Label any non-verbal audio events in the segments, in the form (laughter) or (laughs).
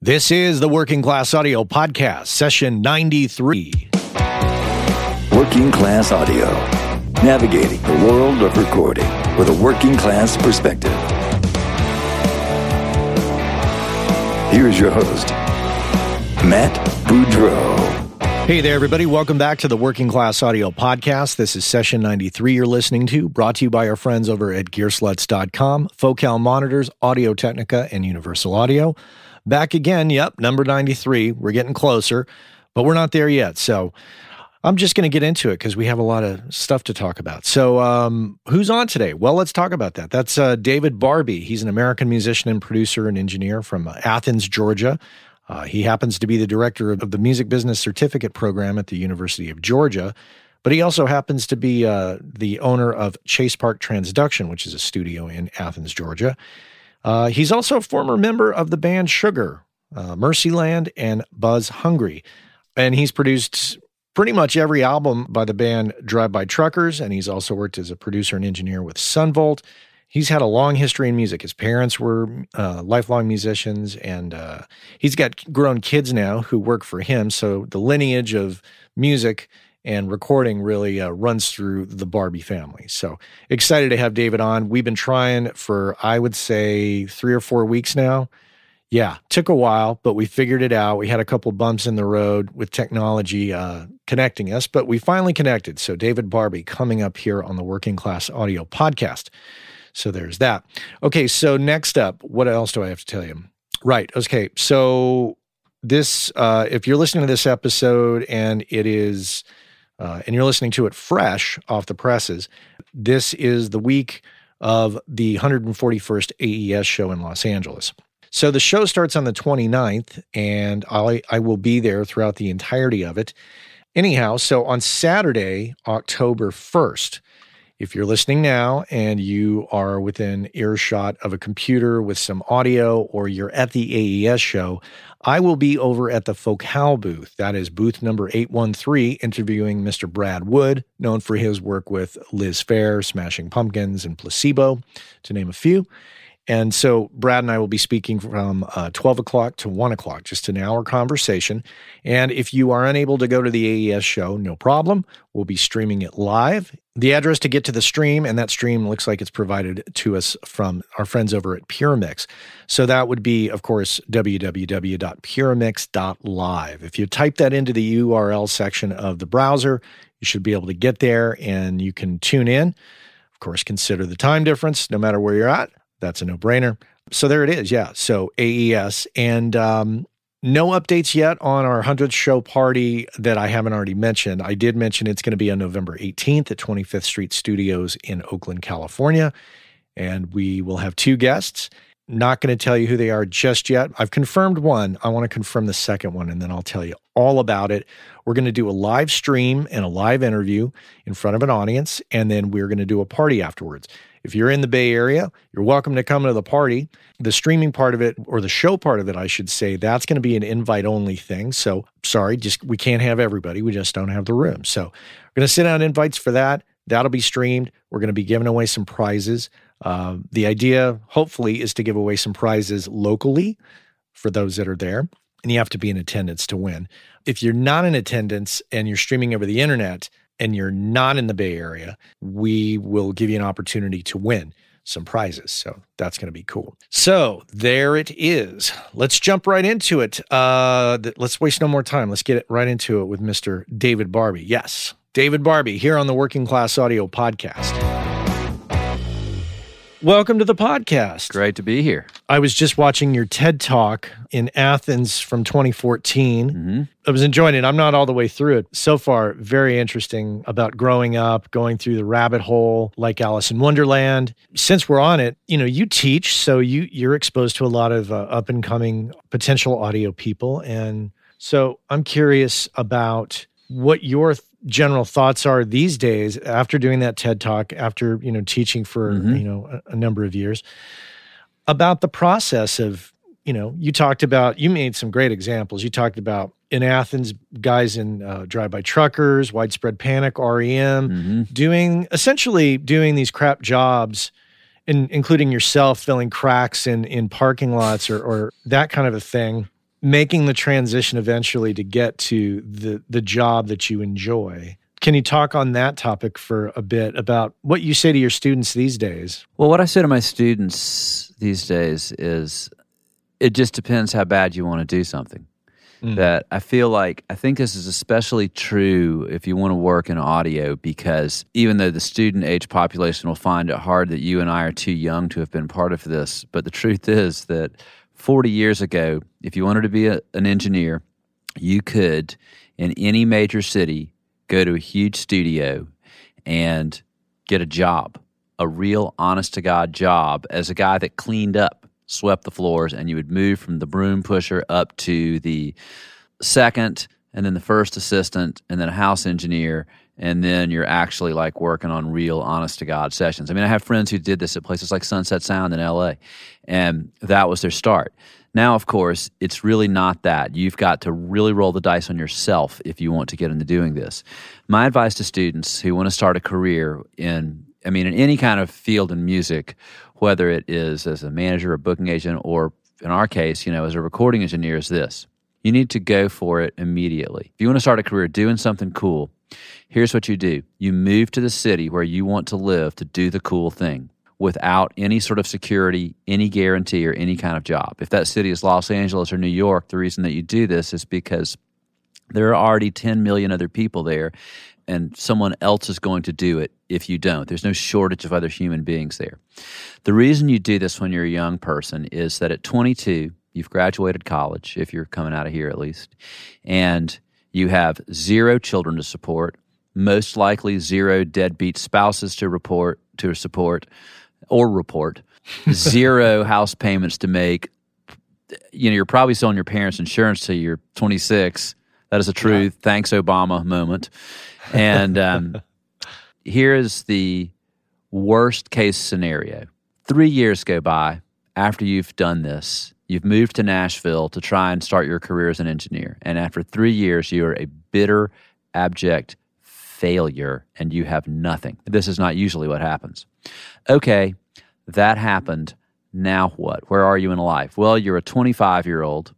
This is the Working Class Audio Podcast, session 93. Working Class Audio, navigating the world of recording with a working class perspective. Here's your host, Matt Boudreau. Hey there, everybody. Welcome back to the Working Class Audio Podcast. This is session 93 you're listening to, brought to you by our friends over at gearslutz.com, Focal Monitors, Audio Technica, and Universal Audio. Back again, yep, number 93. We're getting closer, but we're not there yet. So I'm just going to get into it because we have a lot of stuff to talk about. So, um, who's on today? Well, let's talk about that. That's uh, David Barbe. He's an American musician and producer and engineer from Athens, Georgia. Uh, he happens to be the director of the Music Business Certificate Program at the University of Georgia. But he also happens to be uh, the owner of Chase Park Transduction, which is a studio in Athens, Georgia. Uh, he's also a former member of the band Sugar, uh, Mercyland, and Buzz Hungry. And he's produced pretty much every album by the band Drive By Truckers. And he's also worked as a producer and engineer with Son Volt. He's had a long history in music. His parents were uh, lifelong musicians, and uh, he's got grown kids now who work for him. So the lineage of music and recording really uh, runs through the Barbe family. So excited to have David on. We've been trying for, I would say, three or four weeks now. Yeah, took a while, but we figured it out. We had a couple bumps in the road with technology uh, connecting us, but we finally connected. So, David Barbe coming up here on the Working Class Audio Podcast. So, there's that. Okay, so next up, what else do I have to tell you? Right. Okay. So, this, uh, if you're listening to this episode and it is uh, and you're listening to it fresh off the presses, this is the week of the 141st AES show in Los Angeles. So the show starts on the 29th, and I, I will be there throughout the entirety of it. Anyhow, so on Saturday, October 1st, if you're listening now and you are within earshot of a computer with some audio or you're at the AES show, I will be over at the Focal booth. That is booth number 813, interviewing Mr. Brad Wood, known for his work with Liz Phair, Smashing Pumpkins, and Placebo, to name a few. And so Brad and I will be speaking from uh, 12 o'clock to 1 o'clock, just an hour conversation. And if you are unable to go to the AES show, no problem. We'll be streaming it live. The address to get to the stream, and that stream looks like it's provided to us from our friends over at PureMix. So that would be, of course, www.puremix.live. If you type that into the URL section of the browser, you should be able to get there and you can tune in. Of course, consider the time difference no matter where you're at that's a no brainer. So there it is. Yeah. So AES. And um, no updates yet on our 100th show party that I haven't already mentioned. I did mention it's going to be on November 18th at 25th Street Studios in Oakland, California. And we will have two guests. Not going to tell you who they are just yet. I've confirmed one. I want to confirm the second one, and then I'll tell you all about it. We're going to do a live stream and a live interview in front of an audience, and then we're going to do a party afterwards. If you're in the Bay Area, you're welcome to come to the party. The streaming part of it, or the show part of it, I should say, that's going to be an invite only thing. So sorry, just we can't have everybody. We just don't have the room. So we're going to send out invites for that. That'll be streamed. We're going to be giving away some prizes. Uh, the idea, hopefully, is to give away some prizes locally for those that are there. And you have to be in attendance to win. If you're not in attendance and you're streaming over the internet, and you're not in the Bay Area, we will give you an opportunity to win some prizes. So that's going to be cool. So there it is. Let's jump right into it. Uh, th- let's waste no more time. Let's get it right into it with Mr. David Barbe. Yes, David Barbe here on the Working Class Audio Podcast. Welcome to the podcast. Great to be here. I was just watching your TED Talk in Athens from 2014. Mm-hmm. I was enjoying it. I'm not all the way through it. So far, very interesting about growing up, going through the rabbit hole like Alice in Wonderland. Since we're on it, you know, you teach, so you you're exposed to a lot of uh, up and coming potential audio people and so I'm curious about what your general thoughts are these days after doing that TED talk, after you know teaching for mm-hmm. you know a, a number of years, about the process of you know you talked about you made some great examples. You talked about in Athens, guys in uh, drive by truckers, widespread panic, REM, mm-hmm. doing essentially doing these crap jobs. In, including yourself filling cracks in, in parking lots or, or that kind of a thing making the transition eventually to get to the the job that you enjoy. Can you talk on that topic for a bit about what you say to your students these days? Well, what I say to my students these days is it just depends how bad you want to do something. Mm. That I feel like I think this is especially true if you want to work in audio because even though the student age population will find it hard that you and I are too young to have been part of this, but the truth is that 40 years ago, if you wanted to be a, an engineer, you could in any major city go to a huge studio and get a job, a real honest to God job as a guy that cleaned up swept the floors, and you would move from the broom pusher up to the second, and then the first assistant, and then a house engineer, and then you're actually like working on real honest to God sessions. I mean, I have friends who did this at places like Sunset Sound in LA, and that was their start. Now, of course, it's really not that. You've got to really roll the dice on yourself if you want to get into doing this. My advice to students who want to start a career in, I mean, in any kind of field in music whether it is as a manager or booking agent or in our case, you know, as a recording engineer is this. You need to go for it immediately. If you want to start a career doing something cool, here's what you do. You move to the city where you want to live to do the cool thing without any sort of security, any guarantee, or any kind of job. If that city is Los Angeles or New York, the reason that you do this is because there are already 10 million other people there and someone else is going to do it if you don't. There's no shortage of other human beings there. The reason you do this when you're a young person is that at 22, you've graduated college, if you're coming out of here at least, and you have zero children to support, most likely zero deadbeat spouses to report to support or report, (laughs) zero house payments to make. You know, you're probably selling your parents' insurance till you're 26. That is a true yeah. thanks Obama moment. And um, (laughs) here is the worst case scenario three years go by after you've done this. You've moved to Nashville to try and start your career as an engineer. And after three years, you are a bitter, abject failure and you have nothing. This is not usually what happens. Okay, that happened. Now what? Where are you in life? Well, you're a 25 year old.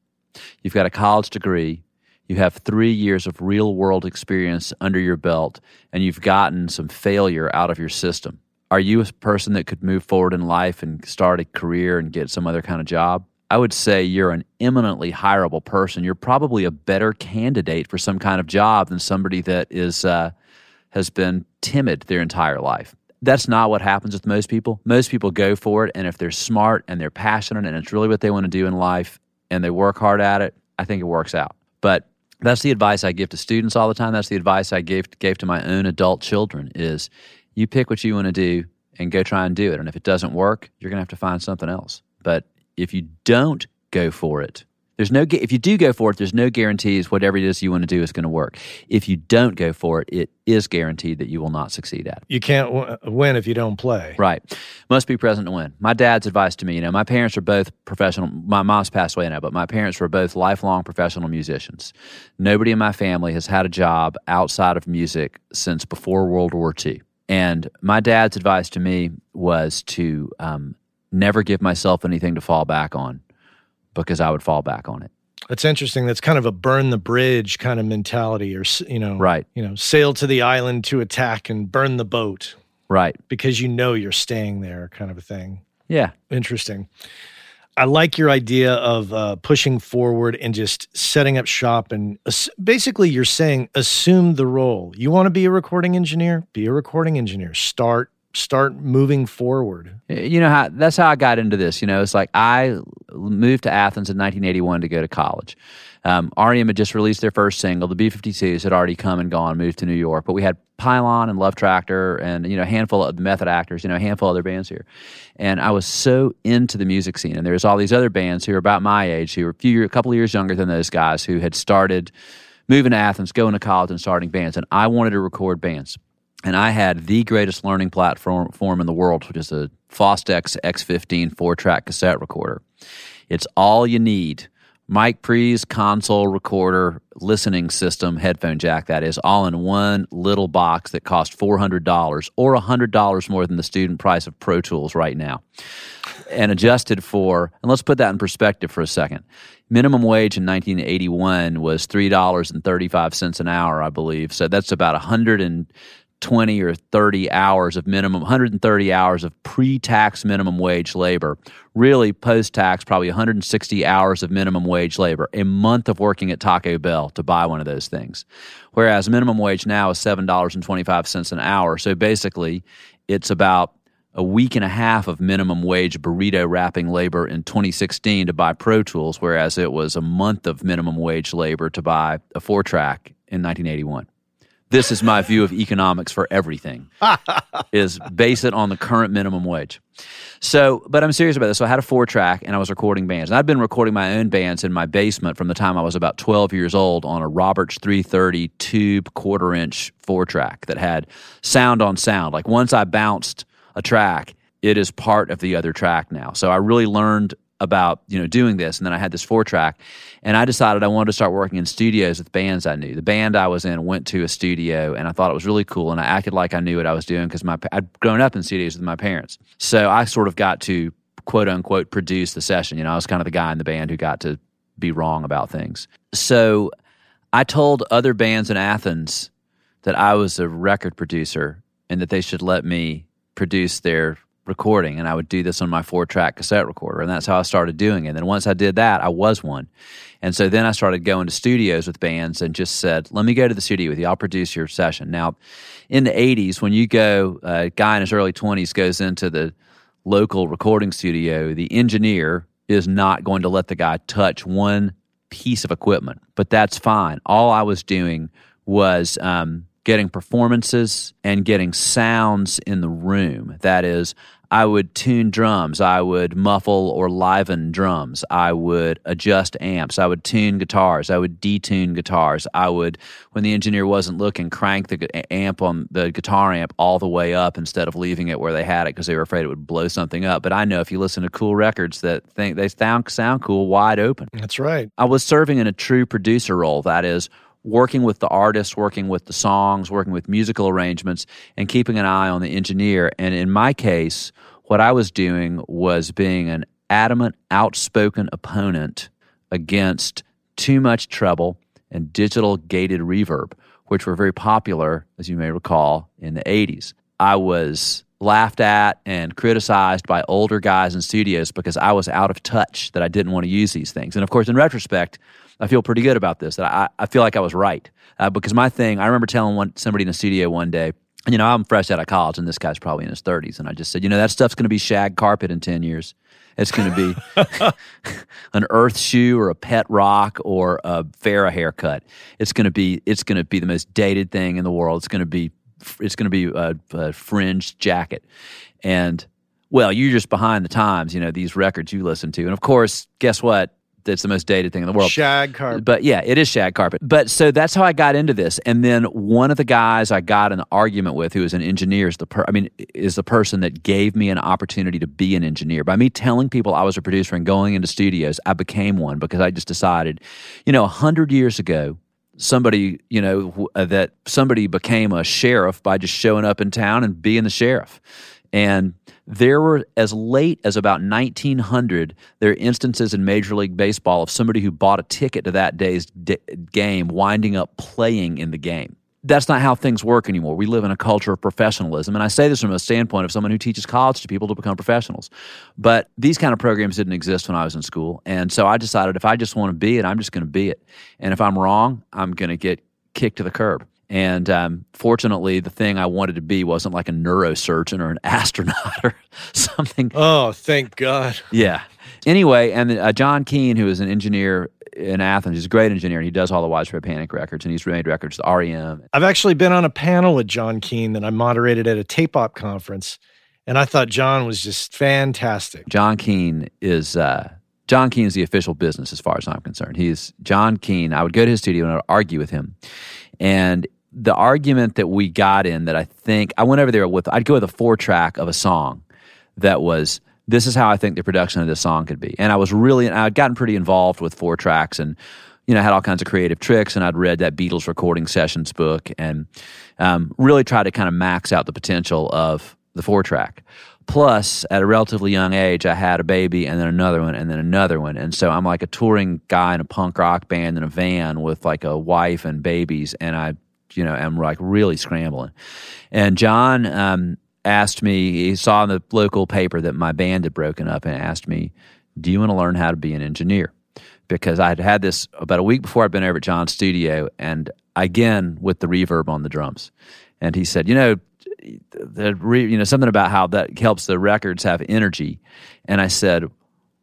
You've got a college degree you have three years of real world experience under your belt, and you've gotten some failure out of your system. Are you a person that could move forward in life and start a career and get some other kind of job? I would say you're an eminently hireable person. You're probably a better candidate for some kind of job than somebody that is uh, has been timid their entire life. That's not what happens with most people. Most people go for it, and if they're smart and they're passionate and it's really what they want to do in life and they work hard at it, I think it works out. But that's the advice I give to students all the time. That's the advice I gave gave to my own adult children is you pick what you want to do and go try and do it. And if it doesn't work, you're going to have to find something else. But if you don't go for it, there's no if you do go for it, there's no guarantees whatever it is you want to do is going to work. If you don't go for it, it is guaranteed that you will not succeed at it. You can't w- win if you don't play. Right. Must be present to win. My dad's advice to me, you know, my parents are both professional. My mom's passed away now, but my parents were both lifelong professional musicians. Nobody in my family has had a job outside of music since before World War II. And my dad's advice to me was to um, never give myself anything to fall back on because I would fall back on it. That's interesting. That's kind of a burn the bridge kind of mentality, or you know, right? You know, sail to the island to attack and burn the boat, right? Because you know you're staying there, kind of a thing. Yeah, interesting. I like your idea of uh, pushing forward and just setting up shop. And basically, you're saying assume the role. You want to be a recording engineer? Be a recording engineer. Start start moving forward? You know how that's how I got into this. You know, it's like I moved to Athens in 1981 to go to college. Um, REM had just released their first single. The B-52s had already come and gone, moved to New York. But we had Pylon and Love Tractor and you know a handful of the Method Actors, you know a handful of other bands here. And I was so into the music scene. And there's all these other bands who are about my age, who were a few, a couple of years younger than those guys, who had started moving to Athens, going to college, and starting bands. And I wanted to record bands and I had the greatest learning platform form in the world, which is a Fostex X15 four track cassette recorder. It's all you need. Mic Pre's console recorder listening system, headphone jack, that is, all in one little box that cost $400 or $100 more than the student price of Pro Tools right now. And adjusted for, and let's put that in perspective for a second. minimum wage in 1981 was $3.35 an hour, I believe. So that's about 120 or 30 hours of minimum, 130 hours of pre tax minimum wage labor. Really, post tax, probably 160 hours of minimum wage labor, a month of working at Taco Bell to buy one of those things. Whereas minimum wage now is $7.25 an hour. So basically, it's about a week and a half of minimum wage burrito wrapping labor in 2016 to buy Pro Tools, whereas it was a month of minimum wage labor to buy a four track in 1981. This is my view of economics for everything. (laughs) is base it on the current minimum wage. So, but I'm serious about this. So I had a four track and I was recording bands. And I'd been recording my own bands in my basement from the time I was about 12 years old on a Roberts 330 tube quarter inch four track that had sound on sound. Like once I bounced a track, it is part of the other track now. So I really learned about you know doing this and then i had this four track and i decided i wanted to start working in studios with bands i knew. The band i was in went to a studio and i thought it was really cool and i acted like i knew what i was doing because my i'd grown up in studios with my parents. So i sort of got to quote unquote produce the session you know i was kind of the guy in the band who got to be wrong about things. So i told other bands in athens that i was a record producer and that they should let me produce their recording and I would do this on my four track cassette recorder. And that's how I started doing it. And once I did that, I was one. And so then I started going to studios with bands and just said, let me go to the studio with you. I'll produce your session. Now, in the 80s, when you go, a guy in his early 20s goes into the local recording studio, the engineer is not going to let the guy touch one piece of equipment. But that's fine. All I was doing was, um, getting performances and getting sounds in the room. That is, I would tune drums, I would muffle or liven drums, I would adjust amps, I would tune guitars, I would detune guitars, I would, when the engineer wasn't looking, crank the amp on the guitar amp all the way up instead of leaving it where they had it because they were afraid it would blow something up. But I know if you listen to cool records that think they sound sound cool wide open. That's right. I was serving in a true producer role. That is working with the artists, working with the songs, working with musical arrangements, and keeping an eye on the engineer. And in my case, what I was doing was being an adamant, outspoken opponent against too much treble and digital gated reverb, which were very popular, as you may recall, in the 80s. I was laughed at and criticized by older guys in studios because I was out of touch, that I didn't want to use these things. And of course, in retrospect, I feel pretty good about this. That I, I feel like I was right uh, because my thing. I remember telling one somebody in the studio one day. You know, I'm fresh out of college, and this guy's probably in his 30s, and I just said, you know, that stuff's going to be shag carpet in 10 years. It's going to be (laughs) (laughs) an earth shoe or a pet rock or a Farrah haircut. It's going to be it's going to be the most dated thing in the world. It's going to be it's going to be a, a fringed jacket, and well, you're just behind the times. You know these records you listen to, and of course, guess what? That's the most dated thing in the world. Shag carpet. But yeah, it is shag carpet. But so that's how I got into this. And then one of the guys I got an argument with, who is an engineer, is the per- I mean, is the person that gave me an opportunity to be an engineer. By me telling people I was a producer and going into studios, I became one because I just decided, you know, a hundred years ago, somebody, you know, uh, that somebody became a sheriff by just showing up in town and being the sheriff. And there were, as late as about 1900, there are instances in Major League Baseball of somebody who bought a ticket to that day's d- game winding up playing in the game. That's not how things work anymore. We live in a culture of professionalism. And I say this from a standpoint of someone who teaches college to people to become professionals. But these kind of programs didn't exist when I was in school. And so I decided if I just want to be it, I'm just going to be it. And if I'm wrong, I'm going to get kicked to the curb. And um, fortunately, the thing I wanted to be wasn't like a neurosurgeon or an (laughs) astronaut or (laughs) something. Oh, thank God. Yeah. Anyway, and uh, John Keane, who is an engineer in Athens, he's a great engineer, and he does all the Widespread Panic records, and he's made records to REM. I've actually been on a panel with John Keane that I moderated at a tape op conference, and I thought John was just fantastic. John Keane is. Uh, John Keane is the official business as far as I'm concerned. He's John Keane. I would go to his studio and I would argue with him. And the argument that we got in that I think I went over there with I'd go with a four track of a song that was this is how I think the production of this song could be. And I was really I'd gotten pretty involved with four tracks and you know had all kinds of creative tricks and I'd read that Beatles recording sessions book and um, really tried to kind of max out the potential of the four track. plus at a relatively young age i had a baby and then another one and then another one and so i'm like a touring guy in a punk rock band in a van with like a wife and babies and i you know am like really scrambling. And john um, asked me he saw in the local paper that my band had broken up and asked me do you want to learn how to be an engineer? Because i had had this about a week before i'd been over at john's studio and again with the reverb on the drums. And he said you know the re, you know something about how that helps the records have energy. And i said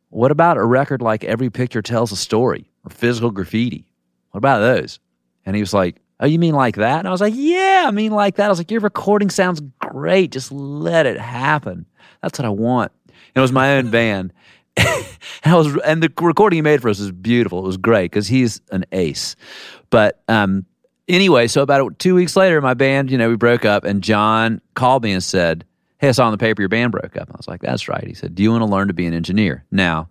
what about a record like every picture tells a story or physical graffiti? What about those? And he was like oh you mean like that and i was like yeah i mean like that i was like your recording sounds great just let it happen that's what i want and it was my own (laughs) band (laughs) and I was, and the recording he made for us was beautiful. It was great because he's an ace. But um, anyway, so about two weeks later, my band, you know, we broke up, and John called me and said, Hey, I saw on the paper your band broke up. I was like, That's right. He said, Do you want to learn to be an engineer? Now,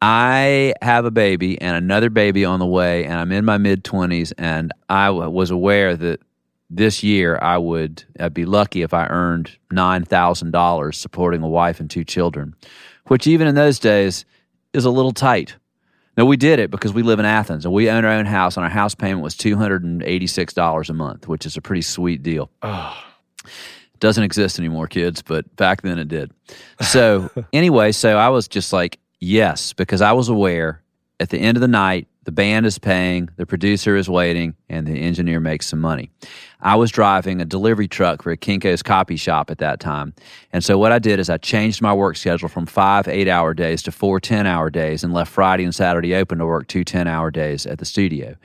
I have a baby and another baby on the way, and I'm in my mid 20s, and I was aware that this year I would I'd be lucky if I earned $9,000 supporting a wife and two children, which even in those days is a little tight. No, we did it because we live in Athens and we own our own house, and our house payment was two hundred and eighty-six dollars a month, which is a pretty sweet deal. Oh. Doesn't exist anymore, kids, but back then it did. So (laughs) anyway, so I was just like, yes, because I was aware at the end of the night the band is paying, the producer is waiting, and the engineer makes some money. I was driving a delivery truck for a Kinko's copy shop at that time. And so what I did is I changed my work schedule from five eight hour days to four 10 hour days and left Friday and Saturday open to work two 10 hour days at the studio.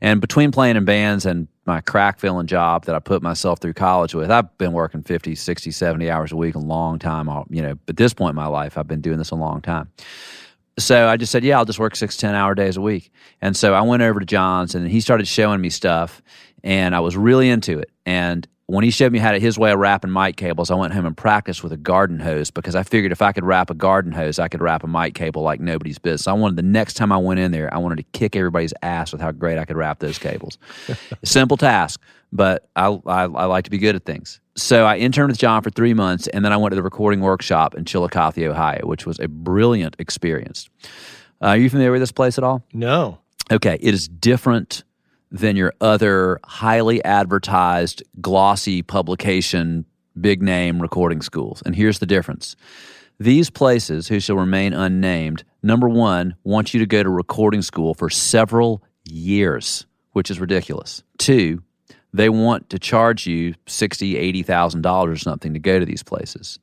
And between playing in bands and my crack filling job that I put myself through college with, I've been working 50, 60, 70 hours a week a long time. You know, at this point in my life, I've been doing this a long time so I just said, yeah, I'll just work six, 10 hour days a week. And so I went over to John's and he started showing me stuff and I was really into it. And when he showed me how to his way of wrapping mic cables, I went home and practiced with a garden hose because I figured if I could wrap a garden hose, I could wrap a mic cable like nobody's business. So I wanted the next time I went in there, I wanted to kick everybody's ass with how great I could wrap those cables. (laughs) Simple task, but I, I, I like to be good at things. So I interned with John for three months, and then I went to the recording workshop in Chillicothe, Ohio, which was a brilliant experience. Uh, are you familiar with this place at all? No. Okay, it is different than your other highly advertised, glossy publication, big name recording schools. And here's the difference. These places, who shall remain unnamed, number one, want you to go to recording school for several years, which is ridiculous. Two, they want to charge you sixty, eighty thousand dollars or something to go to these places.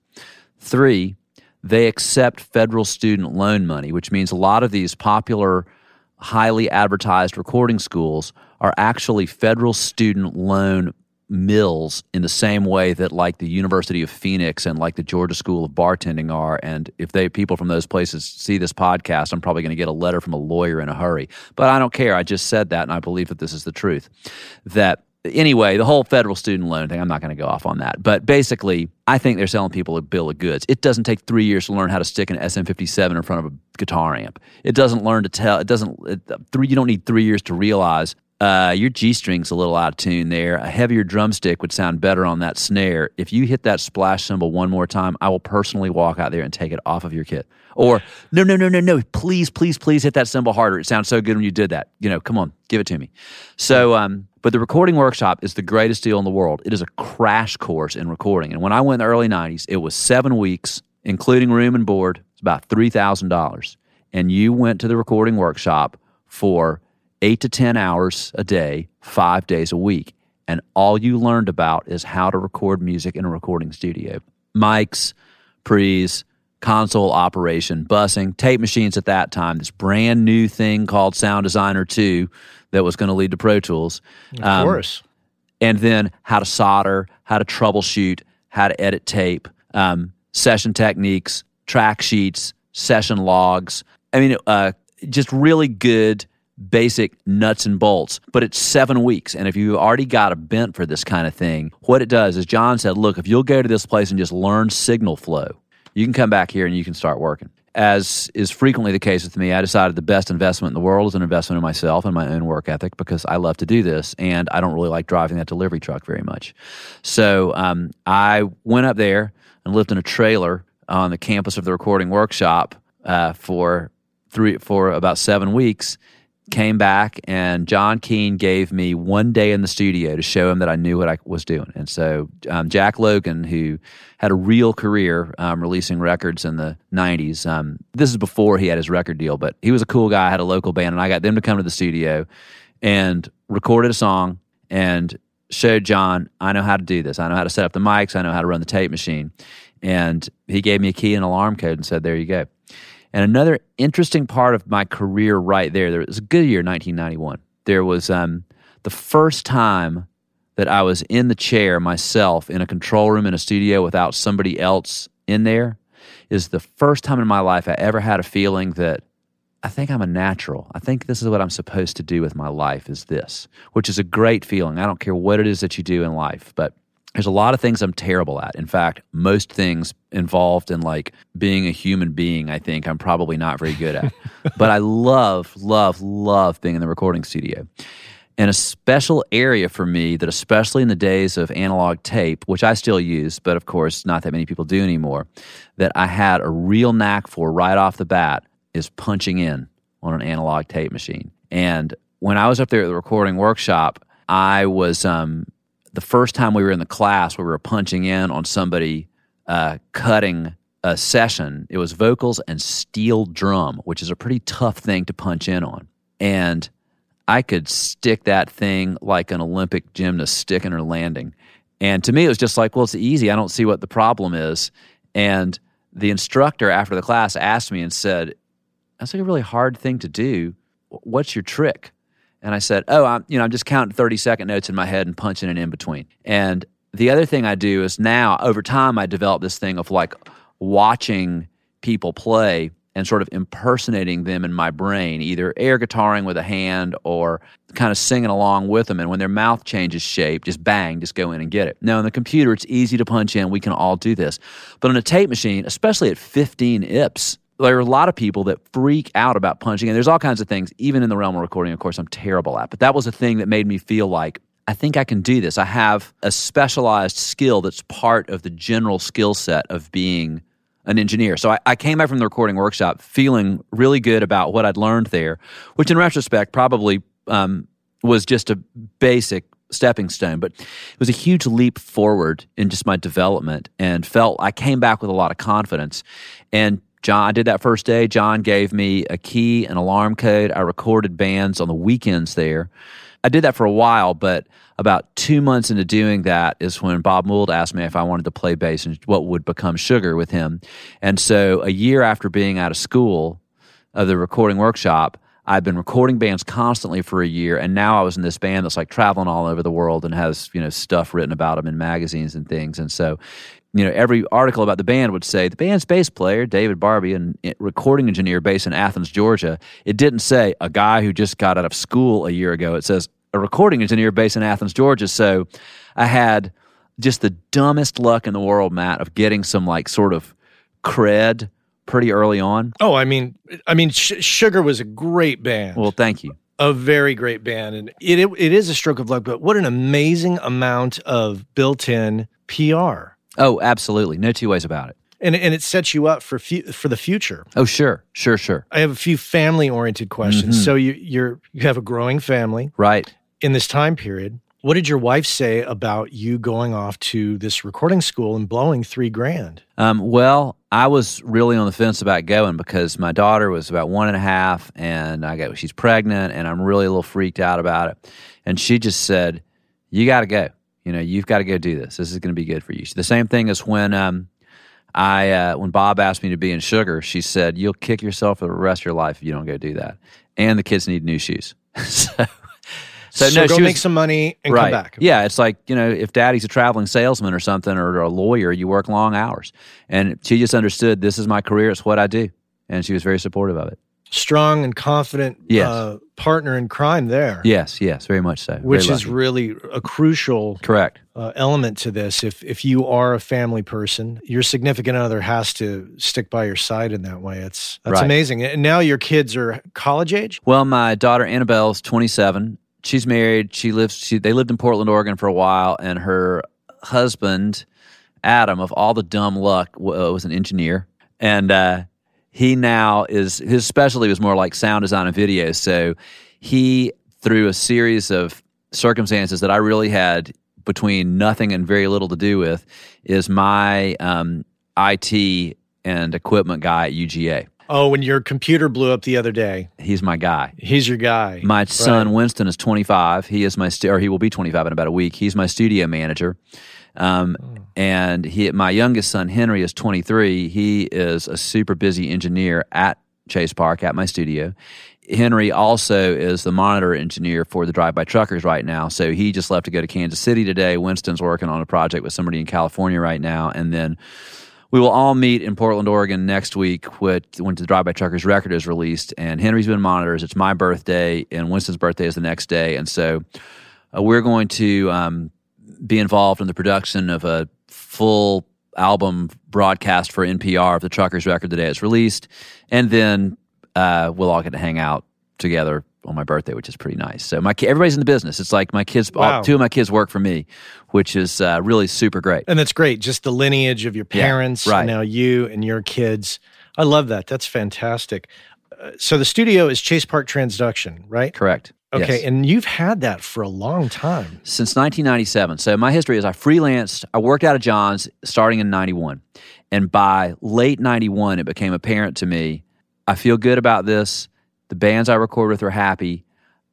Three, they accept federal student loan money, which means a lot of these popular, highly advertised recording schools are actually federal student loan mills in the same way that like the University of Phoenix and like the Georgia School of Bartending are and if they people from those places see this podcast I'm probably going to get a letter from a lawyer in a hurry but I don't care I just said that and I believe that this is the truth that anyway, the whole federal student loan thing, I'm not going to go off on that. But basically, I think they're selling people a bill of goods. It doesn't take three years to learn how to stick an SM57 in front of a guitar amp. It doesn't learn to tell, it doesn't, it, three, you don't need three years to realize uh, your G string's a little out of tune there. A heavier drumstick would sound better on that snare. If you hit that splash cymbal one more time, I will personally walk out there and take it off of your kit. Or, no, no, no, no, no, please, please, please hit that cymbal harder. It sounds so good when you did that. You know, come on, give it to me. So, um, but the recording workshop is the greatest deal in the world. It is a crash course in recording. And when I went in the early 90s, it was seven weeks, including room and board. It's about $3,000. And you went to the recording workshop for eight to 10 hours a day, five days a week. And all you learned about is how to record music in a recording studio mics, pre's, console operation, busing, tape machines at that time, this brand new thing called Sound Designer 2 that was going to lead to Pro Tools. Of um, course. And then how to solder, how to troubleshoot, how to edit tape, um, session techniques, track sheets, session logs. I mean, uh, just really good basic nuts and bolts, but it's seven weeks. And if you've already got a bent for this kind of thing, what it does is John said, look, if you'll go to this place and just learn signal flow, you can come back here and you can start working. As is frequently the case with me, I decided the best investment in the world is an investment in myself and my own work ethic because I love to do this and I don't really like driving that delivery truck very much. So um, I went up there and lived in a trailer on the campus of the recording workshop uh, for three for about seven weeks. Came back and John Keane gave me one day in the studio to show him that I knew what I was doing. And so um, Jack Logan, who had a real career um, releasing records in the '90s, um, this is before he had his record deal, but he was a cool guy. Had a local band, and I got them to come to the studio and recorded a song and showed John, I know how to do this. I know how to set up the mics. I know how to run the tape machine. And he gave me a key and alarm code and said, There you go. And another interesting part of my career right there, there was a good year, 1991. There was um, the first time that I was in the chair myself in a control room in a studio without somebody else in there is the first time in my life I ever had a feeling that I think I'm a natural. I think this is what I'm supposed to do with my life is this, which is a great feeling. I don't care what it is that you do in life, but there's a lot of things I'm terrible at. In fact, most things involved in like being a human being, I think I'm probably not very good at. (laughs) but I love, love, love being in the recording studio. And a special area for me that, especially in the days of analog tape, which I still use, but of course not that many people do anymore, that I had a real knack for right off the bat is punching in on an analog tape machine. And when I was up there at the recording workshop, I was um, the first time we were in the class we were punching in on somebody uh, cutting a session. It was vocals and steel drum, which is a pretty tough thing to punch in on. And I could stick that thing like an Olympic gymnast sticking or landing. And to me, it was just like, well, it's easy. I don't see what the problem is. And the instructor after the class asked me and said, that's like a really hard thing to do. What's your trick? And I said, oh, I'm, you know, I'm just counting 30 second notes in my head and punching it in between. And the other thing I do is now over time, I develop this thing of like watching people play and sort of impersonating them in my brain, either air guitaring with a hand or kind of singing along with them. And when their mouth changes shape, just bang, just go in and get it. Now, on the computer, it's easy to punch in. We can all do this. But on a tape machine, especially at 15 IPS, there are a lot of people that freak out about punching, and there's all kinds of things, even in the realm of recording, of course, I'm terrible at. But that was a thing that made me feel like I think I can do this. I have a specialized skill that's part of the general skill set of being an engineer. So I, I, came back from the recording workshop feeling really good about what I'd learned there, which in retrospect probably um, was just a basic stepping stone, but it was a huge leap forward in just my development and felt I came back with a lot of confidence. And John, I did that first day. John gave me a key, an alarm code. I recorded bands on the weekends there. I did that for a while, but about two months into doing that is when Bob Mould asked me if I wanted to play bass and what would become Sugar with him. And so a year after being out of school of the recording workshop, I've been recording bands constantly for a year, and now I was in this band that's like traveling all over the world and has you know stuff written about them in magazines and things. And so you know, every article about the band would say the band's bass player, David Barbe, and recording engineer based in Athens, Georgia. It didn't say a guy who just got out of school a year ago. It says a recording engineer based in Athens, Georgia. So I had just the dumbest luck in the world, Matt, of getting some like sort of cred pretty early on. Oh, I mean, I mean, Sh- Sugar was a great band. Well, thank you. A very great band, and it, it it is a stroke of luck. But what an amazing amount of built-in PR Oh, absolutely. No two ways about it. And, and it sets you up for fu- for the future. Oh, sure, sure, sure. I have a few family oriented questions. Mm-hmm. So you you're you have a growing family, right? In this time period, what did your wife say about you going off to this recording school and blowing three grand? Um, well, I was really on the fence about going because my daughter was about one and a half, and I got she's pregnant, and I'm really a little freaked out about it. And she just said, "You got to go." You know, you've got to go do this. This is going to be good for you. The same thing as when um, I uh, when Bob asked me to be in Sugar, she said, "You'll kick yourself for the rest of your life if you don't go do that." And the kids need new shoes. so, (laughs) so, so no, go make some money and right. come back. Yeah, it's like you know, if Daddy's a traveling salesman or something, or a lawyer, you work long hours. And she just understood this is my career; it's what I do, and she was very supportive of it strong and confident yes. uh, partner in crime there. Yes, yes, very much so. Which is really a crucial correct uh, element to this. If if you are a family person, your significant other has to stick by your side in that way. It's that's right. amazing. And now your kids are college age. Well, my daughter Annabelle's twenty seven. She's married. She lives. She, they lived in Portland, Oregon for a while, and her husband Adam, of all the dumb luck, uh, was an engineer, and uh, he now is his specialty was more like sound design and video. So he, through a series of circumstances that I really had between nothing and very little to do with, is my um, IT and equipment guy at UGA. Oh, when your computer blew up the other day, He's my guy. he's your guy. My son Winston is 25. He is my stu- or he will be 25 in about a week. He's my studio manager. Um, and he, my youngest son Henry is 23. He is a super busy engineer at Chase Park at my studio. Henry also is the monitor engineer for the Drive By Truckers right now. So he just left to go to Kansas City today. Winston's working on a project with somebody in California right now, and then we will all meet in Portland, Oregon next week when when the Drive By Truckers record is released. And Henry's been monitors. It's my birthday, and Winston's birthday is the next day. And so uh, we're going to um, be involved in the production of a full album broadcast for NPR of the Truckers record the day it's released. And then uh, we'll all get to hang out together on my birthday, which is pretty nice. So my everybody's in the business. It's like my kids, Wow. all, two of my kids work for me, which is uh, really super great. And that's great. Just the lineage of your Yeah, parents, right. now you and your kids. I love that. That's fantastic. Uh, so the studio is Chase Park Transduction, right? Correct. Okay, Yes. and you've had that for a long time. since 1997. So my history is I freelanced, I worked out of John's starting in 91. And by late 91, it became apparent to me I feel good about this. The bands I record with are happy.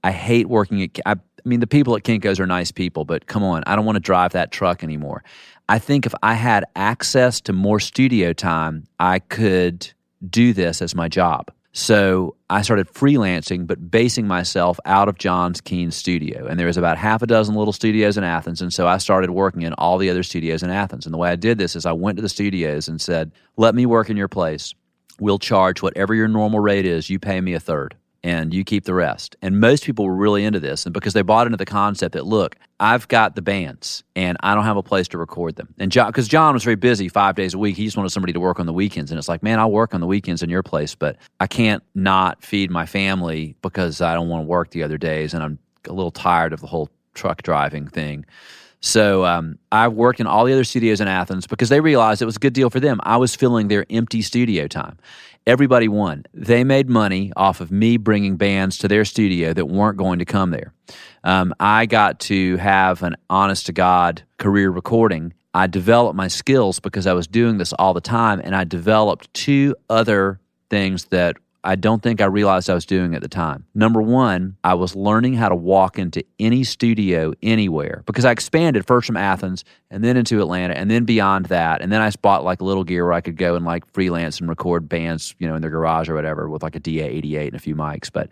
I hate working at, I, I mean, the people at Kinko's are nice people, but come on, I don't want to drive that truck anymore. I think if I had access to more studio time, I could do this as my job. So I started freelancing, but basing myself out of John's Keane's studio. And there was about half a dozen little studios in Athens. And so I started working in all the other studios in Athens. And the way I did this is I went to the studios and said, let me work in your place. We'll charge whatever your normal rate is. You pay me a third and you keep the rest. And most people were really into this and because they bought into the concept that look, I've got the bands and I don't have a place to record them. And John, because John was very busy five days a week, he just wanted somebody to work on the weekends. And it's like, man, I'll work on the weekends in your place, but I can't not feed my family because I don't want to work the other days and I'm a little tired of the whole truck driving thing. So um, I worked in all the other studios in Athens because they realized it was a good deal for them. I was filling their empty studio time. Everybody won. They made money off of me bringing bands to their studio that weren't going to come there. Um, I got to have an honest to God career recording. I developed my skills because I was doing this all the time, and I developed two other things that I don't think I realized I was doing at the time. Number one, I was learning how to walk into any studio anywhere because I expanded first from Athens and then into Atlanta and then beyond that. And then I bought like a little gear where I could go and like freelance and record bands, you know, in their garage or whatever with like a DA 88 and a few mics. But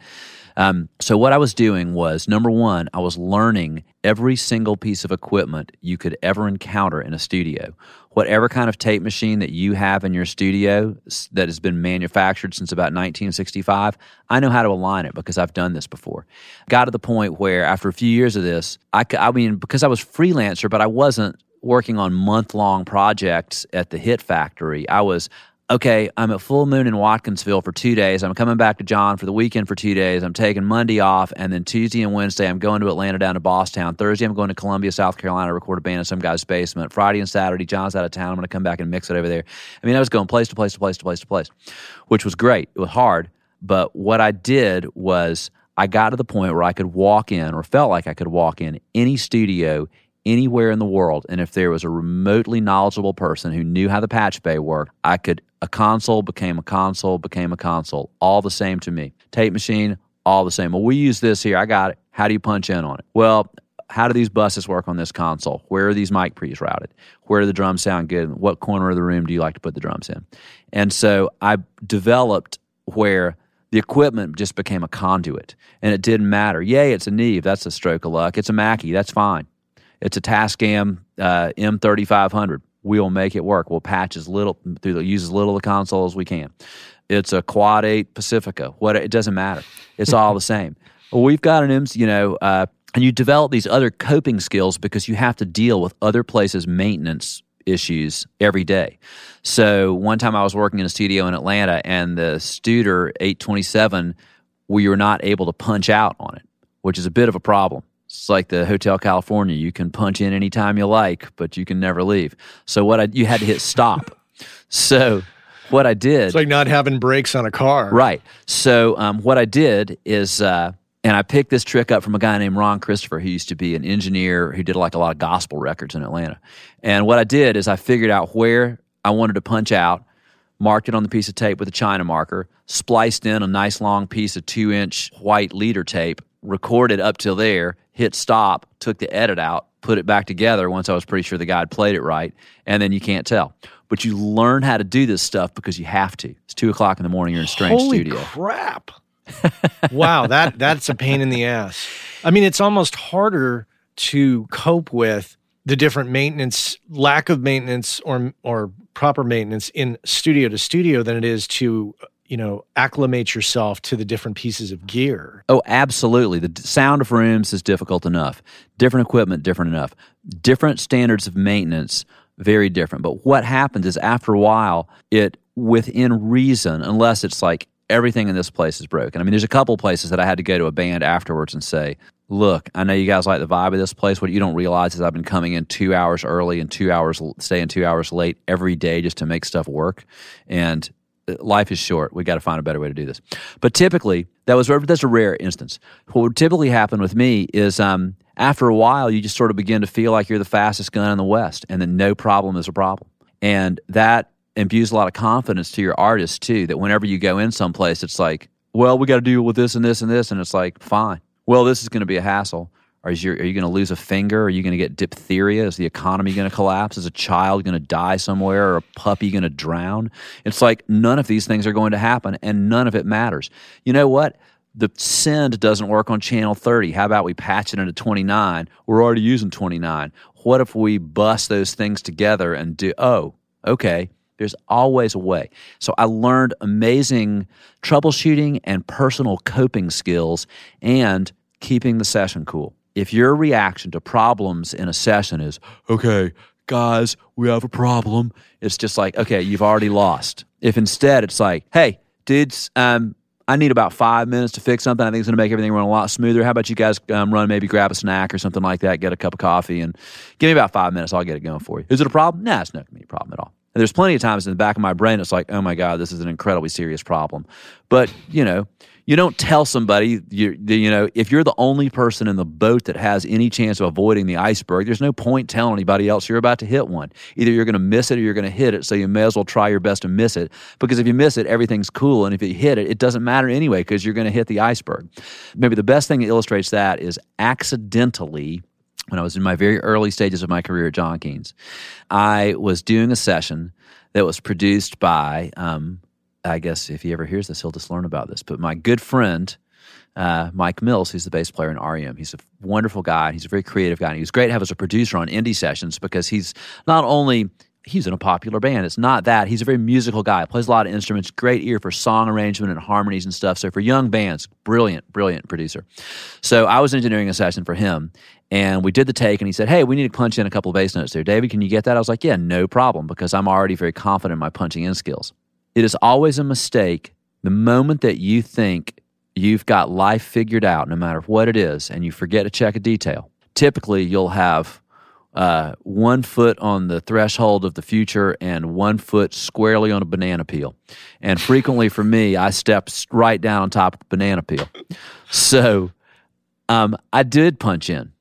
um, so what I was doing was number one, I was learning every single piece of equipment you could ever encounter in a studio. Whatever kind of tape machine that you have in your studio that has been manufactured since about 1965, I know how to align it because I've done this before. Got to the point where after a few years of this, I mean, because I was freelancer, but I wasn't working on month long projects at the Hit Factory. I was okay, I'm at Full Moon in Watkinsville for two days. I'm coming back to John for the weekend for two days. I'm taking Monday off, and then Tuesday and Wednesday, I'm going to Atlanta down to Bosstown. Thursday, I'm going to Columbia, South Carolina, record a band in some guy's basement. Friday and Saturday, John's out of town. I'm going to come back and mix it over there. I mean, I was going place to place to place to place to place, which was great. It was hard, but what I did was I got to the point where I could walk in, or felt like I could walk in any studio anywhere in the world. And if there was a remotely knowledgeable person who knew how the patch bay worked, I could, a console became a console, became a console, all the same to me. Tape machine, all the same. Well, we use this here. I got it. How do you punch in on it? Well, how do these buses work on this console? Where are these mic pre's routed? Where do the drums sound good? What corner of the room do you like to put the drums in? And so I developed where the equipment just became a conduit and it didn't matter. Yay, it's a Neve. That's a stroke of luck. It's a Mackie. That's fine. It's a Tascam uh, M3500. We'll make it work. We'll patch as little through the use as little of the console as we can. It's a Quad 8 Pacifica. What it doesn't matter. It's all the same. (laughs) Well, we've got an M, you know, uh, and you develop these other coping skills because you have to deal with other places' maintenance issues every day. So one time I was working in a studio in Atlanta, and the Studer 827, we were not able to punch out on it, which is a bit of a problem. It's like the Hotel California. You can punch in anytime you like, but you can never leave. So what I you had to hit stop. (laughs) so what I did, it's like not having brakes on a car, right? So um, what I did is. Uh, and I picked this trick up from a guy named Ron Christopher, who used to be an engineer who did like a lot of gospel records in Atlanta. And what I did is I figured out where I wanted to punch out, marked it on the piece of tape with a China marker, spliced in a nice long piece of two inch white leader tape, recorded up till there, hit stop, took the edit out, put it back together once I was pretty sure the guy had played it right, and then you can't tell. But you learn how to do this stuff because you have to. It's two o'clock in the morning, you're in a strange Holy studio. crap. (laughs) wow, that that's a pain in the ass. I mean, it's almost harder to cope with the different maintenance, lack of maintenance or or proper maintenance in studio to studio than it is to you know acclimate yourself to the different pieces of gear. Oh, absolutely. The sound of rooms is difficult enough. Different equipment, different enough. Different standards of maintenance, very different. But what happens is after a while, it within reason, unless it's like everything in this place is broken. I mean, there's a couple places that I had to go to a band afterwards and say, look, I know you guys like the vibe of this place. What you don't realize is I've been coming in two hours early and two hours, staying two hours late every day just to make stuff work. And life is short. We got to find a better way to do this. But typically, that was that's a rare instance. What would typically happen with me is um, after a while, you just sort of begin to feel like you're the fastest gun in the West, and that no problem is a problem. And that imbues a lot of confidence to your artist too. That whenever you go in someplace, it's like, well, we got to deal with this and this and this, and it's like, fine. Well, this is going to be a hassle. Are you, are you going to lose a finger? Are you going to get diphtheria? Is the economy going to collapse? Is a child going to die somewhere or a puppy going to drown? It's like none of these things are going to happen and none of it matters. You know what? The send doesn't work on channel 30. How about we patch it into 29? We're already using 29. What if we bust those things together and do, oh, okay, there's always a way. So I learned amazing troubleshooting and personal coping skills and keeping the session cool. If your reaction to problems in a session is, okay, guys, we have a problem, it's just like, okay, you've already lost. If instead it's like, hey, dudes, um, I need about five minutes to fix something. I think it's going to make everything run a lot smoother. How about you guys um, run, maybe grab a snack or something like that, get a cup of coffee, and give me about five minutes. I'll get it going for you. Is it a problem? Nah, it's not going to be a problem at all. And there's plenty of times in the back of my brain, it's like, oh my God, this is an incredibly serious problem. But, you know, you don't tell somebody, you, you know, if you're the only person in the boat that has any chance of avoiding the iceberg, there's no point telling anybody else you're about to hit one. Either you're going to miss it or you're going to hit it. So you may as well try your best to miss it. Because if you miss it, everything's cool. And if you hit it, it doesn't matter anyway because you're going to hit the iceberg. Maybe the best thing that illustrates that is accidentally when I was in my very early stages of my career at John Keane's, I was doing a session that was produced by, um, I guess if he ever hears this, he'll just learn about this. But my good friend, uh, Mike Mills, who's the bass player in REM, he's a wonderful guy. He's a very creative guy. And he was great to have as a producer on indie sessions because he's not only he's in a popular band. It's not that. He's a very musical guy. Plays a lot of instruments, great ear for song arrangement and harmonies and stuff. So for young bands, brilliant, brilliant producer. So I was engineering a session for him and we did the take and he said, Hey, we need to punch in a couple of bass notes there. David, can you get that? I was like, Yeah, no problem, because I'm already very confident in my punching in skills. It is always a mistake the moment that you think you've got life figured out, no matter what it is, and you forget to check a detail. Typically, you'll have uh, one foot on the threshold of the future and one foot squarely on a banana peel. And frequently for me, I step right down on top of the banana peel. So um, I did punch in.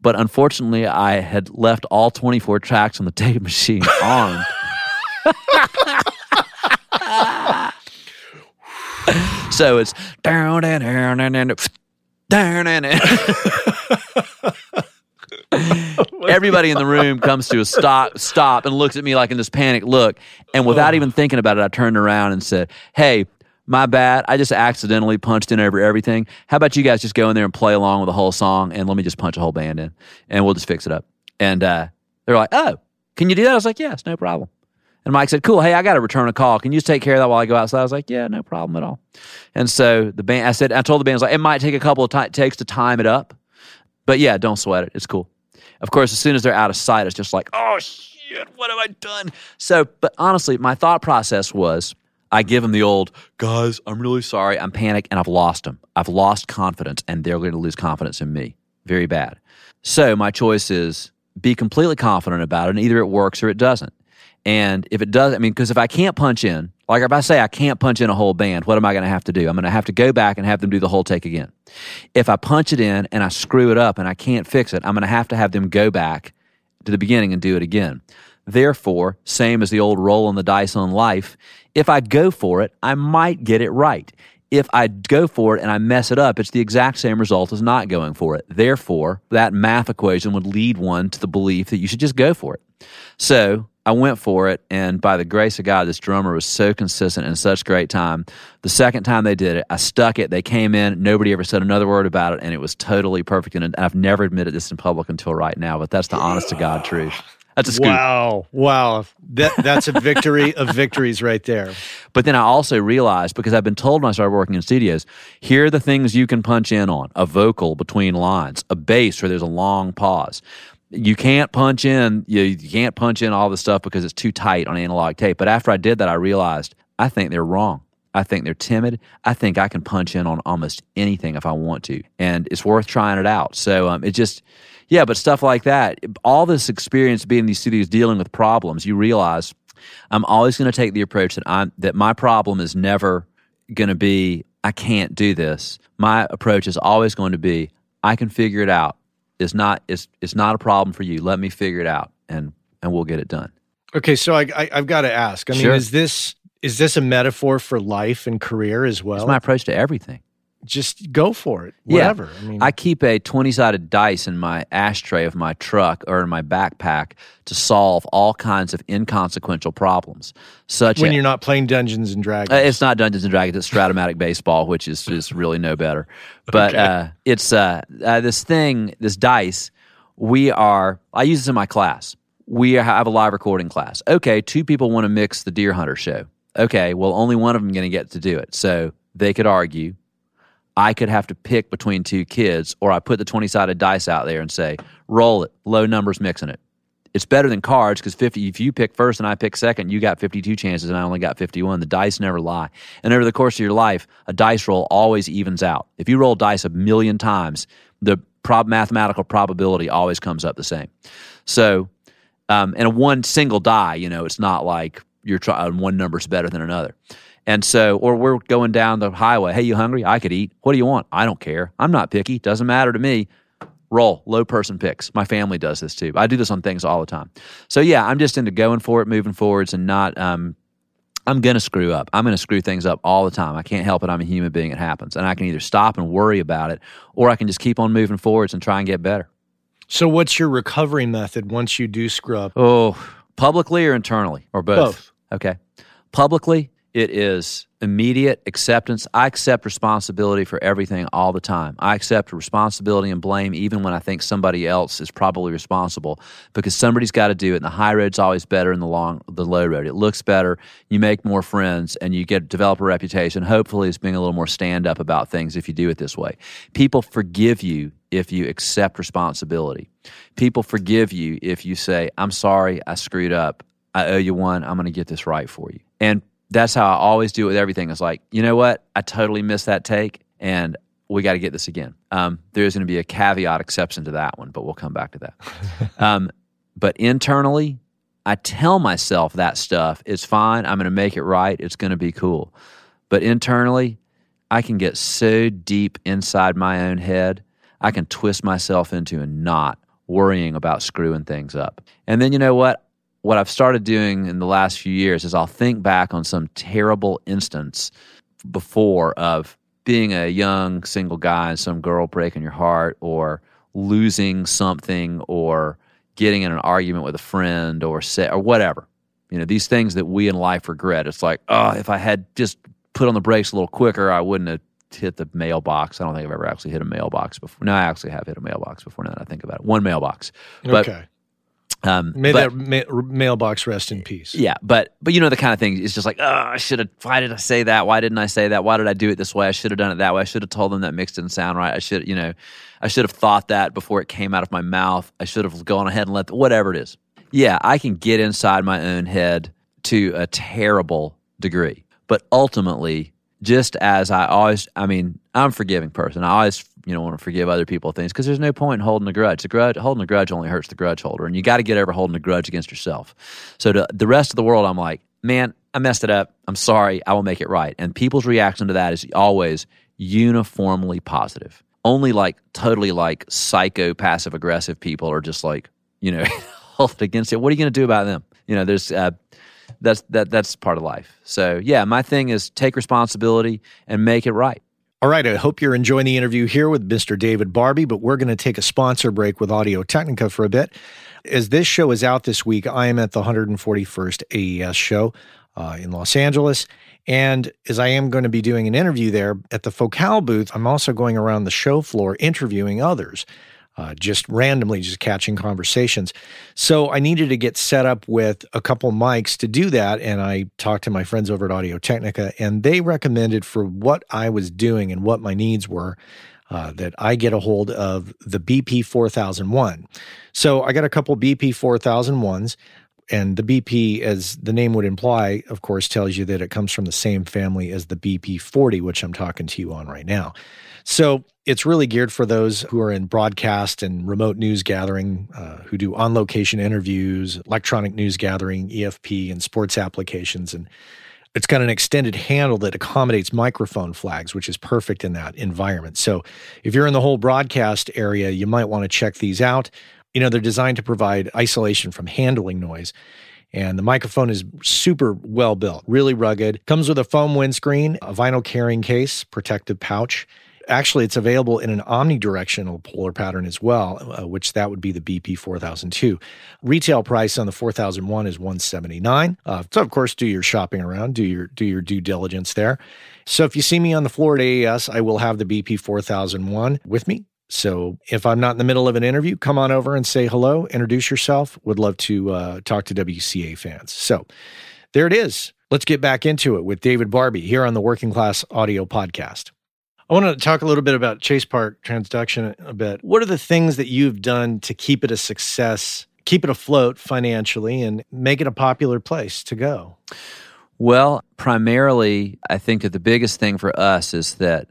But unfortunately, I had left all 24 tracks on the tape machine armed. (laughs) (laughs) so it's down and down and down down and (laughs) Everybody in the room comes to a stop, stop, and looks at me like in this panic look. And without even thinking about it, I turned around and said, "Hey, my bad. I just accidentally punched in over everything. How about you guys just go in there and play along with the whole song, and let me just punch a whole band in, and we'll just fix it up." And uh, they're like, "Oh, can you do that?" I was like, "Yes, no problem." And Mike said, "Cool. Hey, I got to return a call. Can you just take care of that while I go outside?" I was like, "Yeah, no problem at all." And so the band, I said, I told the band, I was like, "It might take a couple of t- takes to time it up, but yeah, don't sweat it. It's cool." Of course, as soon as they're out of sight, it's just like, "Oh shit, what have I done?" So, but honestly, my thought process was. I give them the old, guys, I'm really sorry. I'm panicked and I've lost them. I've lost confidence and they're going to lose confidence in me. very bad. So my choice is be completely confident about it, and either it works or it doesn't. And if it does, I mean, because if I can't punch in, like if I say I can't punch in a whole band, what am I going to have to do? I'm going to have to go back and have them do the whole take again. If I punch it in and I screw it up and I can't fix it, I'm going to have to have them go back to the beginning and do it again. Therefore, same as the old roll on the dice on life, if I go for it, I might get it right. If I go for it and I mess it up, it's the exact same result as not going for it. Therefore, that math equation would lead one to the belief that you should just go for it. So I went for it, and by the grace of God, this drummer was so consistent and such great time. The second time they did it, I stuck it. They came in, nobody ever said another word about it, and it was totally perfect. And I've never admitted this in public until right now, but that's the honest to God truth. That's a scoop. Wow. Wow. That, that's a victory of victories right there. But then I also realized because I've been told when I started working in studios, here are the things you can punch in on a vocal between lines, a bass where there's a long pause. You can't punch in, you, you can't punch in all the stuff because it's too tight on analog tape. But after I did that, I realized I think they're wrong. I think they're timid. I think I can punch in on almost anything if I want to, and it's worth trying it out. So um, it just, yeah, but stuff like that, all this experience being in these studios dealing with problems, you realize I'm always going to take the approach that I'm that my problem is never going to be I can't do this. My approach is always going to be I can figure it out. It's not it's it's not a problem for you. Let me figure it out, and and we'll get it done. Okay, so I, I have got to ask. I mean, Sure. is this is this a metaphor for life and career as well? It's my approach to everything. Just go for it. Yeah. Whatever. I mean, I keep a 20 sided dice in my ashtray of my truck or in my backpack to solve all kinds of inconsequential problems, such when as you're not playing Dungeons and Dragons. Uh, it's not Dungeons and Dragons. It's Strat-O-Matic (laughs) Baseball, which is is really no better. But Okay. uh, it's uh, uh, this thing, this dice. We are. I use this in my class. We have a live recording class. Okay, two people want to mix the Deerhunter show. Okay, well, only one of them going to get to do it. So they could argue. I could have to pick between two kids, or I put the twenty sided dice out there and say, roll it, low numbers mixing it. It's better than cards because fifty. If you pick first and I pick second, you got fifty two chances, and I only got fifty one. The dice never lie, and over the course of your life, a dice roll always evens out. If you roll dice a million times, the prob- mathematical probability always comes up the same. So, um, and a one single die, you know, it's not like you're trying one number's better than another. And so, or we're going down the highway. Hey, you hungry? I could eat. What do you want? I don't care. I'm not picky. Doesn't matter to me. Roll. Low person picks. My family does this too. I do this on things all the time. So yeah, I'm just into going for it, moving forwards, and not. Um, I'm gonna screw up. I'm gonna screw things up all the time. I can't help it. I'm a human being. It happens, and I can either stop and worry about it, or I can just keep on moving forwards and try and get better. so, what's your recovery method once you do screw up? Oh, publicly or internally or both? Both. Okay. Publicly, it is immediate acceptance. I accept responsibility for everything all the time. I accept responsibility and blame even when I think somebody else is probably responsible because somebody's got to do it. And the high road's always better than the long, the low road. It looks better. You make more friends and you get develop a reputation. Hopefully, it's being a little more stand up about things if you do it this way. People forgive you if you accept responsibility. People forgive you if you say, "I'm sorry, I screwed up. I owe you one. I'm going to get this right for you." And that's how I always do it with everything. It's like, you know what? I totally missed that take, and we got to get this again. Um, there's going to be a caveat exception to that one, but we'll come back to that. (laughs) um, but internally, I tell myself that stuff is fine. I'm going to make it right. It's going to be cool. But internally, I can get so deep inside my own head, I can twist myself into a knot worrying about screwing things up. And then you know what? What I've started doing in the last few years is I'll think back on some terrible instance before of being a young single guy and some girl breaking your heart or losing something or getting in an argument with a friend or say, or whatever. You know, these things that we in life regret. It's like, oh, if I had just put on the brakes a little quicker, I wouldn't have hit the mailbox. I don't think I've ever actually hit a mailbox before. No, I actually have hit a mailbox before now that I think about it. One mailbox. But, okay. Um, May but- that ma- mailbox rest in peace. yeah, but but you know the kind of thing. It's just like, oh, I should have. Why did I say that? Why didn't I say that? Why did I do it this way? I should have done it that way. I should have told them that mix didn't sound right. I should, you know, I should have thought that before it came out of my mouth. I should have gone ahead and let whatever it is. Yeah, I can get inside my own head to a terrible degree, but ultimately, just as I always, I mean, I'm a forgiving person. I always you don't want to forgive other people things because there's no point in holding a grudge. The grudge, holding a grudge only hurts the grudge holder, and you got to get over holding a grudge against yourself. So to the rest of the world, I'm like, man, I messed it up. I'm sorry. I will make it right. And people's reaction to that is always uniformly positive. Only like totally like psycho passive aggressive people are just like, you know, (laughs) hold against it. What are you going to do about them? You know, there's uh, that's that that's part of life. So yeah, my thing is take responsibility and make it right. All right, I hope you're enjoying the interview here with Mr. David Barbe, but we're going to take a sponsor break with Audio Technica for a bit. As this show is out this week, I am at the 141st AES show uh, in Los Angeles. And as I am going to be doing an interview there at the Focal booth, I'm also going around the show floor interviewing others uh, just randomly just catching conversations. So I needed to get set up with a couple mics to do that. And I talked to my friends over at Audio Technica, and they recommended for what I was doing and what my needs were. Uh, that I get a hold of the BP 4001. So I got a couple BP 4001s, and the BP, as the name would imply, of course, tells you that it comes from the same family as the BP 40, which I'm talking to you on right now. So it's really geared for those who are in broadcast and remote news gathering, uh, who do on location interviews, electronic news gathering, EFP, and sports applications. And it's got an extended handle that accommodates microphone flags, which is perfect in that environment. So if you're in the whole broadcast area, you might want to check these out. You know, they're designed to provide isolation from handling noise. And the microphone is super well built, really rugged. Comes with a foam windscreen, a vinyl carrying case, protective pouch, actually it's available in an omnidirectional polar pattern as well uh, which that would be the bp 4002 retail price on the 4001 is 179 uh, so of course do your shopping around do your do your due diligence there so if you see me on the floor at aes i will have the bp 4001 with me so if I'm not in the middle of an interview, come on over and say hello, introduce yourself. Would love to uh, talk to WCA fans. So there it is. Let's get back into it with David Barbe here on the Working Class Audio Podcast. I want to talk a little bit about Chase Park Transduction a bit. What are the things that you've done to keep it a success, keep it afloat financially, and make it a popular place to go? Well, primarily, I think that the biggest thing for us is that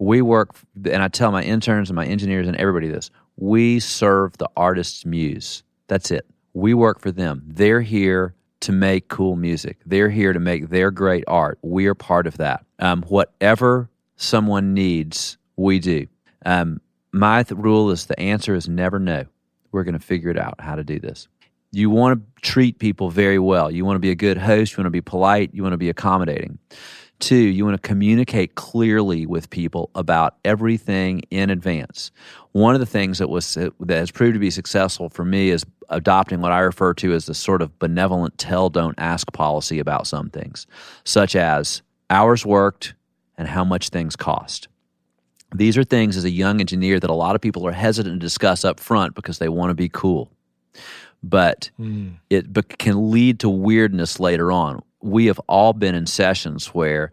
we work, and I tell my interns and my engineers and everybody this we serve the artist's muse. That's it. We work for them. They're here to make cool music, they're here to make their great art. We are part of that. Um, whatever someone needs, we do. Um, my th- rule is the answer is never no. We're going to figure it out how to do this. You want to treat people very well. You want to be a good host. You want to be polite. You want to be accommodating. Two, you want to communicate clearly with people about everything in advance. One of the things that was that has proved to be successful for me is adopting what I refer to as the sort of benevolent tell don't ask policy about some things, such as hours worked, and how much things cost. These are things as a young engineer that a lot of people are hesitant to discuss up front because they want to be cool. But mm. it be- can lead to weirdness later on. We have all been in sessions where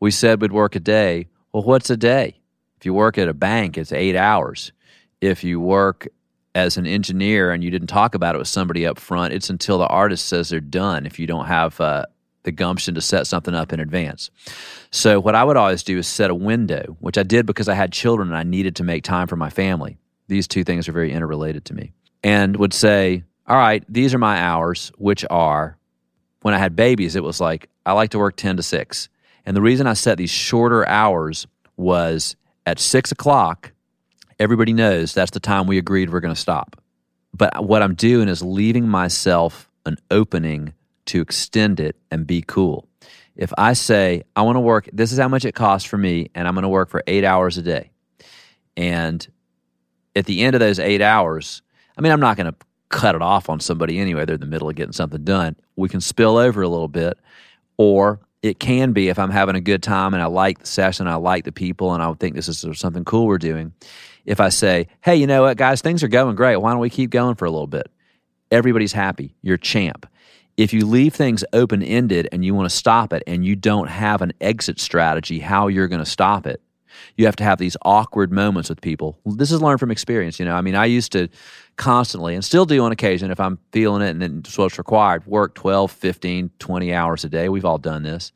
we said we'd work a day. Well, what's a day? If you work at a bank, it's eight hours. If you work as an engineer and you didn't talk about it with somebody up front, it's until the artist says they're done if you don't have uh, the gumption to set something up in advance. So, what I would always do is set a window, which I did because I had children and I needed to make time for my family. These two things are very interrelated to me. And would say, all right, these are my hours, which are when I had babies, it was like, I like to work 10 to 6. And the reason I set these shorter hours was at 6 o'clock, everybody knows that's the time we agreed we're going to stop. But what I'm doing is leaving myself an opening to extend it and be cool. If I say, I want to work, this is how much it costs for me, and I'm going to work for eight hours a day. And at the end of those eight hours, I mean, I'm not going to cut it off on somebody anyway. They're in the middle of getting something done. We can spill over a little bit, or it can be if I'm having a good time and I like the session, I like the people, and I think this is something cool we're doing. If I say, hey, you know what, guys, things are going great. Why don't we keep going for a little bit? Everybody's happy. You're champ if you leave things open ended and you want to stop it and you don't have an exit strategy, how you're going to stop it, you have to have these awkward moments with people. This is learned from experience. You know, I mean, I used to constantly and still do on occasion if I'm feeling it and it's what's required, work 12, 15, 20 hours a day. We've all done this.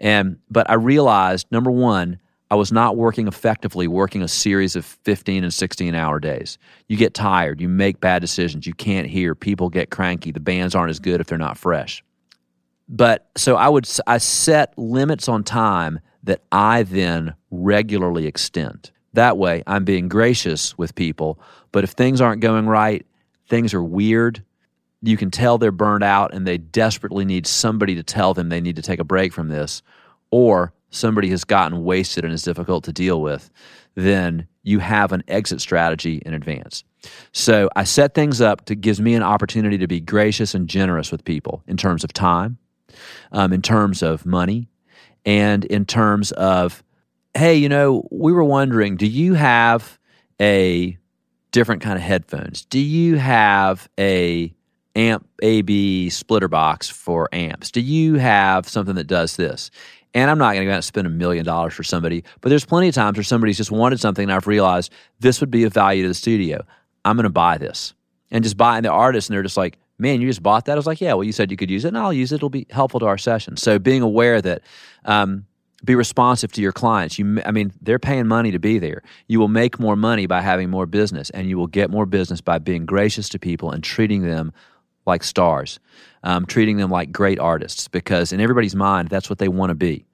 And, but I realized number one, I was not working effectively, working a series of 15 and 16 hour days. You get tired, you make bad decisions, you can't hear, people get cranky, the bands aren't as good if they're not fresh. But so I would I set limits on time that I then regularly extend. That way, I'm being gracious with people. But if things aren't going right, things are weird, you can tell they're burned out and they desperately need somebody to tell them they need to take a break from this, or somebody has gotten wasted and is difficult to deal with, then you have an exit strategy in advance. So I set things up to gives me an opportunity to be gracious and generous with people in terms of time, um, in terms of money, and in terms of, hey, you know, we were wondering, do you have a different kind of headphones? Do you have a amp AB splitter box for amps? Do you have something that does this? And I'm not going to go out and spend a million dollars for somebody, but there's plenty of times where somebody's just wanted something and I've realized this would be of value to the studio. I'm going to buy this. And just buying the artist, and they're just like, man, you just bought that? I was like, yeah, well, you said you could use it, and I'll use it. It'll be helpful to our session. So being aware that, um, be responsive to your clients. You, I mean, they're paying money to be there. You will make more money by having more business, and you will get more business by being gracious to people and treating them like stars, um, treating them like great artists, because in everybody's mind, that's what they want to be.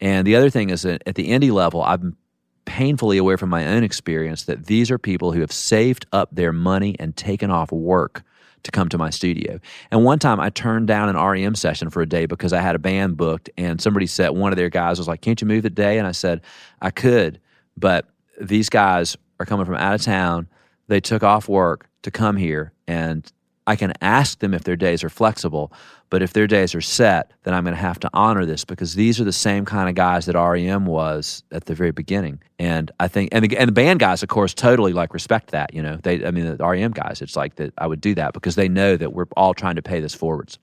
And the other thing is that at the indie level, I'm painfully aware from my own experience that these are people who have saved up their money and taken off work to come to my studio. And one time I turned down an REM session for a day because I had a band booked and somebody said, one of their guys was like, Can't you move the day? And I said, I could, but these guys are coming from out of town. They took off work to come here and I can ask them if their days are flexible, but if their days are set, then I'm going to have to honor this because these are the same kind of guys that REM was at the very beginning. And I think, and the, and the band guys, of course, totally like respect that. You know, they, I mean, the REM guys, it's like that I would do that because they know that we're all trying to pay this forwards.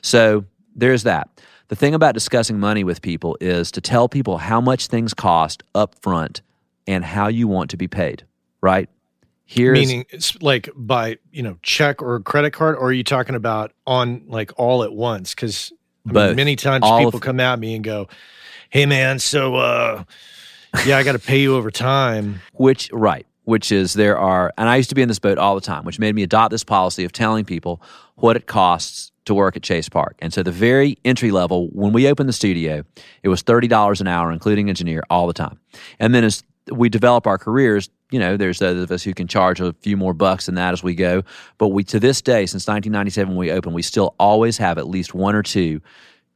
So there's that. The thing about discussing money with people is to tell people how much things cost up front and how you want to be paid, right? Here's, Meaning, it's like by you know check or credit card, or are you talking about on like all at once? Because many times people come at me and go, "Hey, man, so uh, yeah, I got to pay you over time." Which right, which is there are, and I used to be in this boat all the time, which made me adopt this policy of telling people what it costs to work at Chase Park. And so the very entry level, when we opened the studio, it was thirty dollars an hour, including engineer, all the time. And then as we develop our careers, you know, there's those of us who can charge a few more bucks than that as we go. But we, to this day, since 1997 when we opened, we still always have at least one or two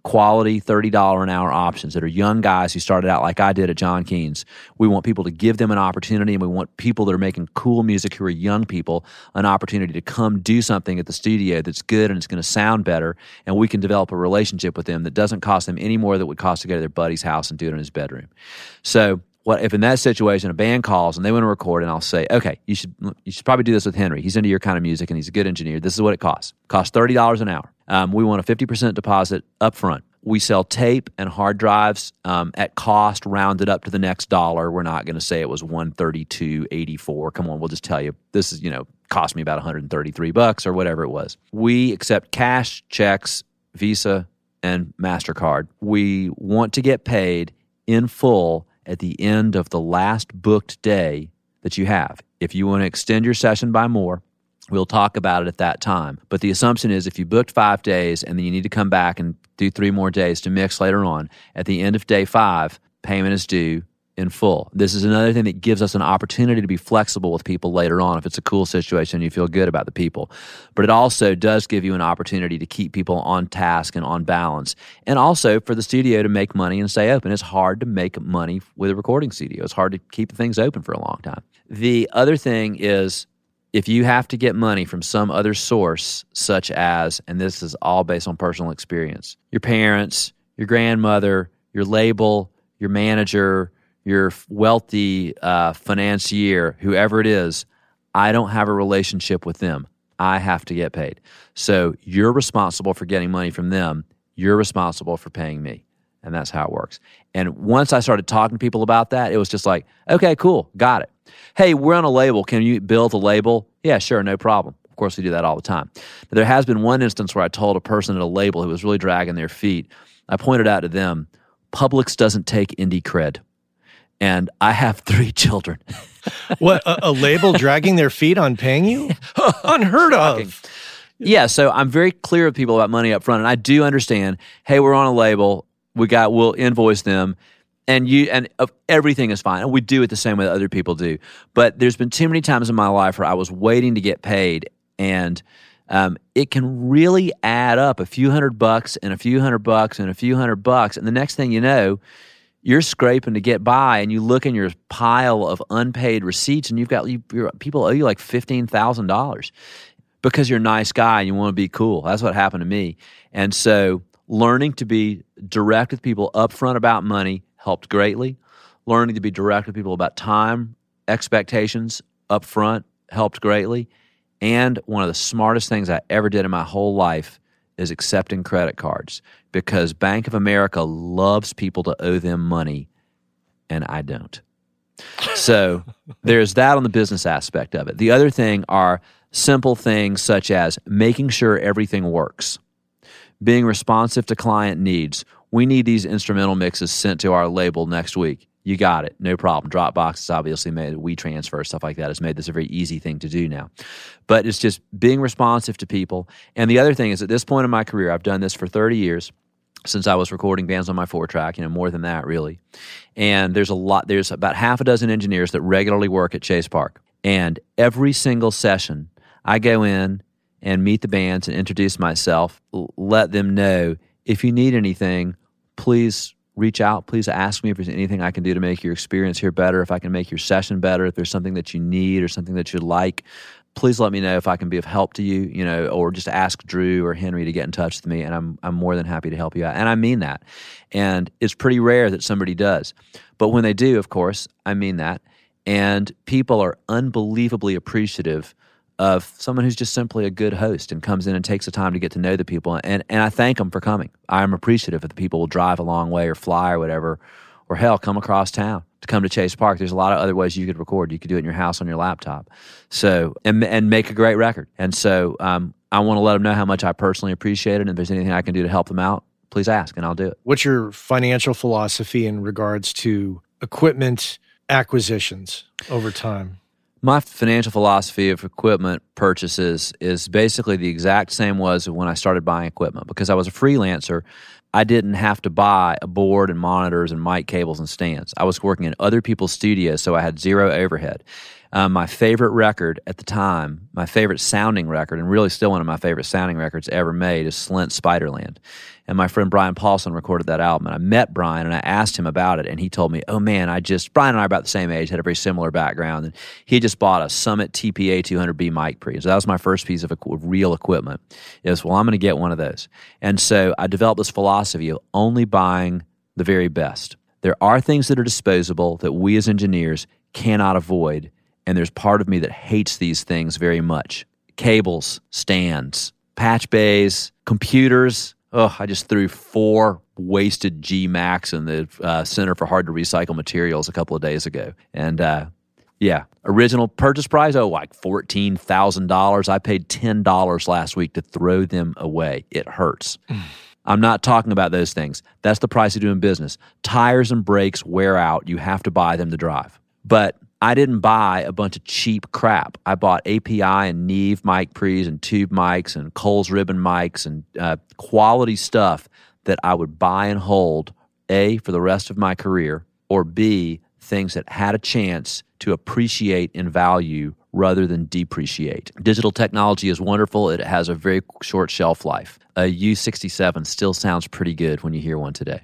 quality $30 an hour options that are young guys who started out like I did at John Keane's. We want people to give them an opportunity and we want people that are making cool music who are young people an opportunity to come do something at the studio that's good and it's going to sound better and we can develop a relationship with them that doesn't cost them any more than it would cost to go to their buddy's house and do it in his bedroom. So what if in that situation a band calls and they want to record and I'll say, okay, you should you should probably do this with Henry. He's into your kind of music and he's a good engineer. This is what it costs. Costs thirty dollars an hour. Um, we want a fifty percent deposit up front. We sell tape and hard drives um, at cost, rounded up to the next dollar. We're not going to say it was one thirty two eighty four. Come on, we'll just tell you this is you know cost me about one hundred and thirty three bucks or whatever it was. We accept cash, checks, Visa, and Mastercard. We want to get paid in full at the end of the last booked day that you have. If you want to extend your session by more, we'll talk about it at that time. But the assumption is if you booked five days and then you need to come back and do three more days to mix later on, at the end of day five, payment is due in full. This is another thing that gives us an opportunity to be flexible with people later on if it's a cool situation and you feel good about the people. But it also does give you an opportunity to keep people on task and on balance. And also for the studio to make money and stay open. It's hard to make money with a recording studio. It's hard to keep things open for a long time. The other thing is if you have to get money from some other source, such as, and this is all based on personal experience, your parents, your grandmother, your label, your manager, your wealthy uh, financier, whoever it is, I don't have a relationship with them. I have to get paid. So you're responsible for getting money from them. You're responsible for paying me. And that's how it works. And once I started talking to people about that, it was just like, okay, cool, got it. Hey, we're on a label. Can you build a label? Yeah, sure, no problem. Of course, we do that all the time. But there has been one instance where I told a person at a label who was really dragging their feet, I pointed out to them, Publix doesn't take indie cred and I have three children. (laughs) what a, a, label dragging their feet on paying you? (laughs) Unheard of. Yeah, so I'm very clear with people about money up front, and I do understand. Hey, we're on a label. We got. We'll invoice them, and you and uh, everything is fine. And we do it the same way that other people do. But there's been too many times in my life where I was waiting to get paid, and um, it can really add up a few hundred bucks and a few hundred bucks and a few hundred bucks, and the next thing you know you're scraping to get by and you look in your pile of unpaid receipts and you've got you, people owe you like $15,000 because you're a nice guy and you want to be cool. That's what happened to me. And so learning to be direct with people upfront about money helped greatly. Learning to be direct with people about time, expectations upfront helped greatly. And one of the smartest things I ever did in my whole life is accepting credit cards because Bank of America loves people to owe them money and I don't. So (laughs) there's that on the business aspect of it. The other thing are simple things such as making sure everything works, being responsive to client needs. We need these instrumental mixes sent to our label next week. You got it, no problem. Dropbox has obviously made WeTransfer stuff like that has made this a very easy thing to do now. But it's just being responsive to people. And the other thing is, at this point in my career, I've done this for 30 years since I was recording bands on my four track, you know, more than that really. And there's a lot, there's about half a dozen engineers that regularly work at Chase Park. And every single session, I go in and meet the bands and introduce myself, let them know if you need anything, please reach out. Please ask me if there's anything I can do to make your experience here better, if I can make your session better, if there's something that you need or something that you'd like. Please let me know if I can be of help to you, you know, or just ask Drew or Henry to get in touch with me, and I'm I'm more than happy to help you out. And I mean that. And it's pretty rare that somebody does, but when they do, of course, I mean that. And people are unbelievably appreciative of someone who's just simply a good host and comes in and takes the time to get to know the people. And, and I thank them for coming. I'm appreciative if the people will drive a long way or fly or whatever, or hell, come across town to come to Chase Park. There's a lot of other ways you could record. You could do it in your house on your laptop. So, and, and make a great record. And so, um, I want to let them know how much I personally appreciate it. And if there's anything I can do to help them out, please ask and I'll do it. What's your financial philosophy in regards to equipment acquisitions over time? My financial philosophy of equipment purchases is basically the exact same was when I started buying equipment because I was a freelancer. I didn't have to buy a board and monitors and mic cables and stands. I was working in other people's studios, so I had zero overhead. Um, my favorite record at the time, my favorite sounding record, and really still one of my favorite sounding records ever made, is Slint Spiderland. And my friend Brian Paulson recorded that album. And I met Brian and I asked him about it. And he told me, oh man, I just, Brian and I are about the same age, had a very similar background. And he just bought a Summit TPA 200B mic pre. So that was my first piece of real equipment. Is, well, I'm going to get one of those. And so I developed this philosophy of only buying the very best. There are things that are disposable that we as engineers cannot avoid. And there's part of me that hates these things very much cables, stands, patch bays, computers, oh, I just threw four wasted G Max in the uh, Center for Hard to Recycle Materials a couple of days ago. And uh, yeah, original purchase price, oh, like $14,000. I paid $10 last week to throw them away. It hurts. (sighs) I'm not talking about those things. That's the price of doing business. Tires and brakes wear out. You have to buy them to drive. But I didn't buy a bunch of cheap crap. I bought API and Neve mic pre's and tube mics and Coles ribbon mics and uh, quality stuff that I would buy and hold, A, for the rest of my career, or B, things that had a chance to appreciate in value rather than depreciate. Digital technology is wonderful. It has a very short shelf life. A U67 still sounds pretty good when you hear one today.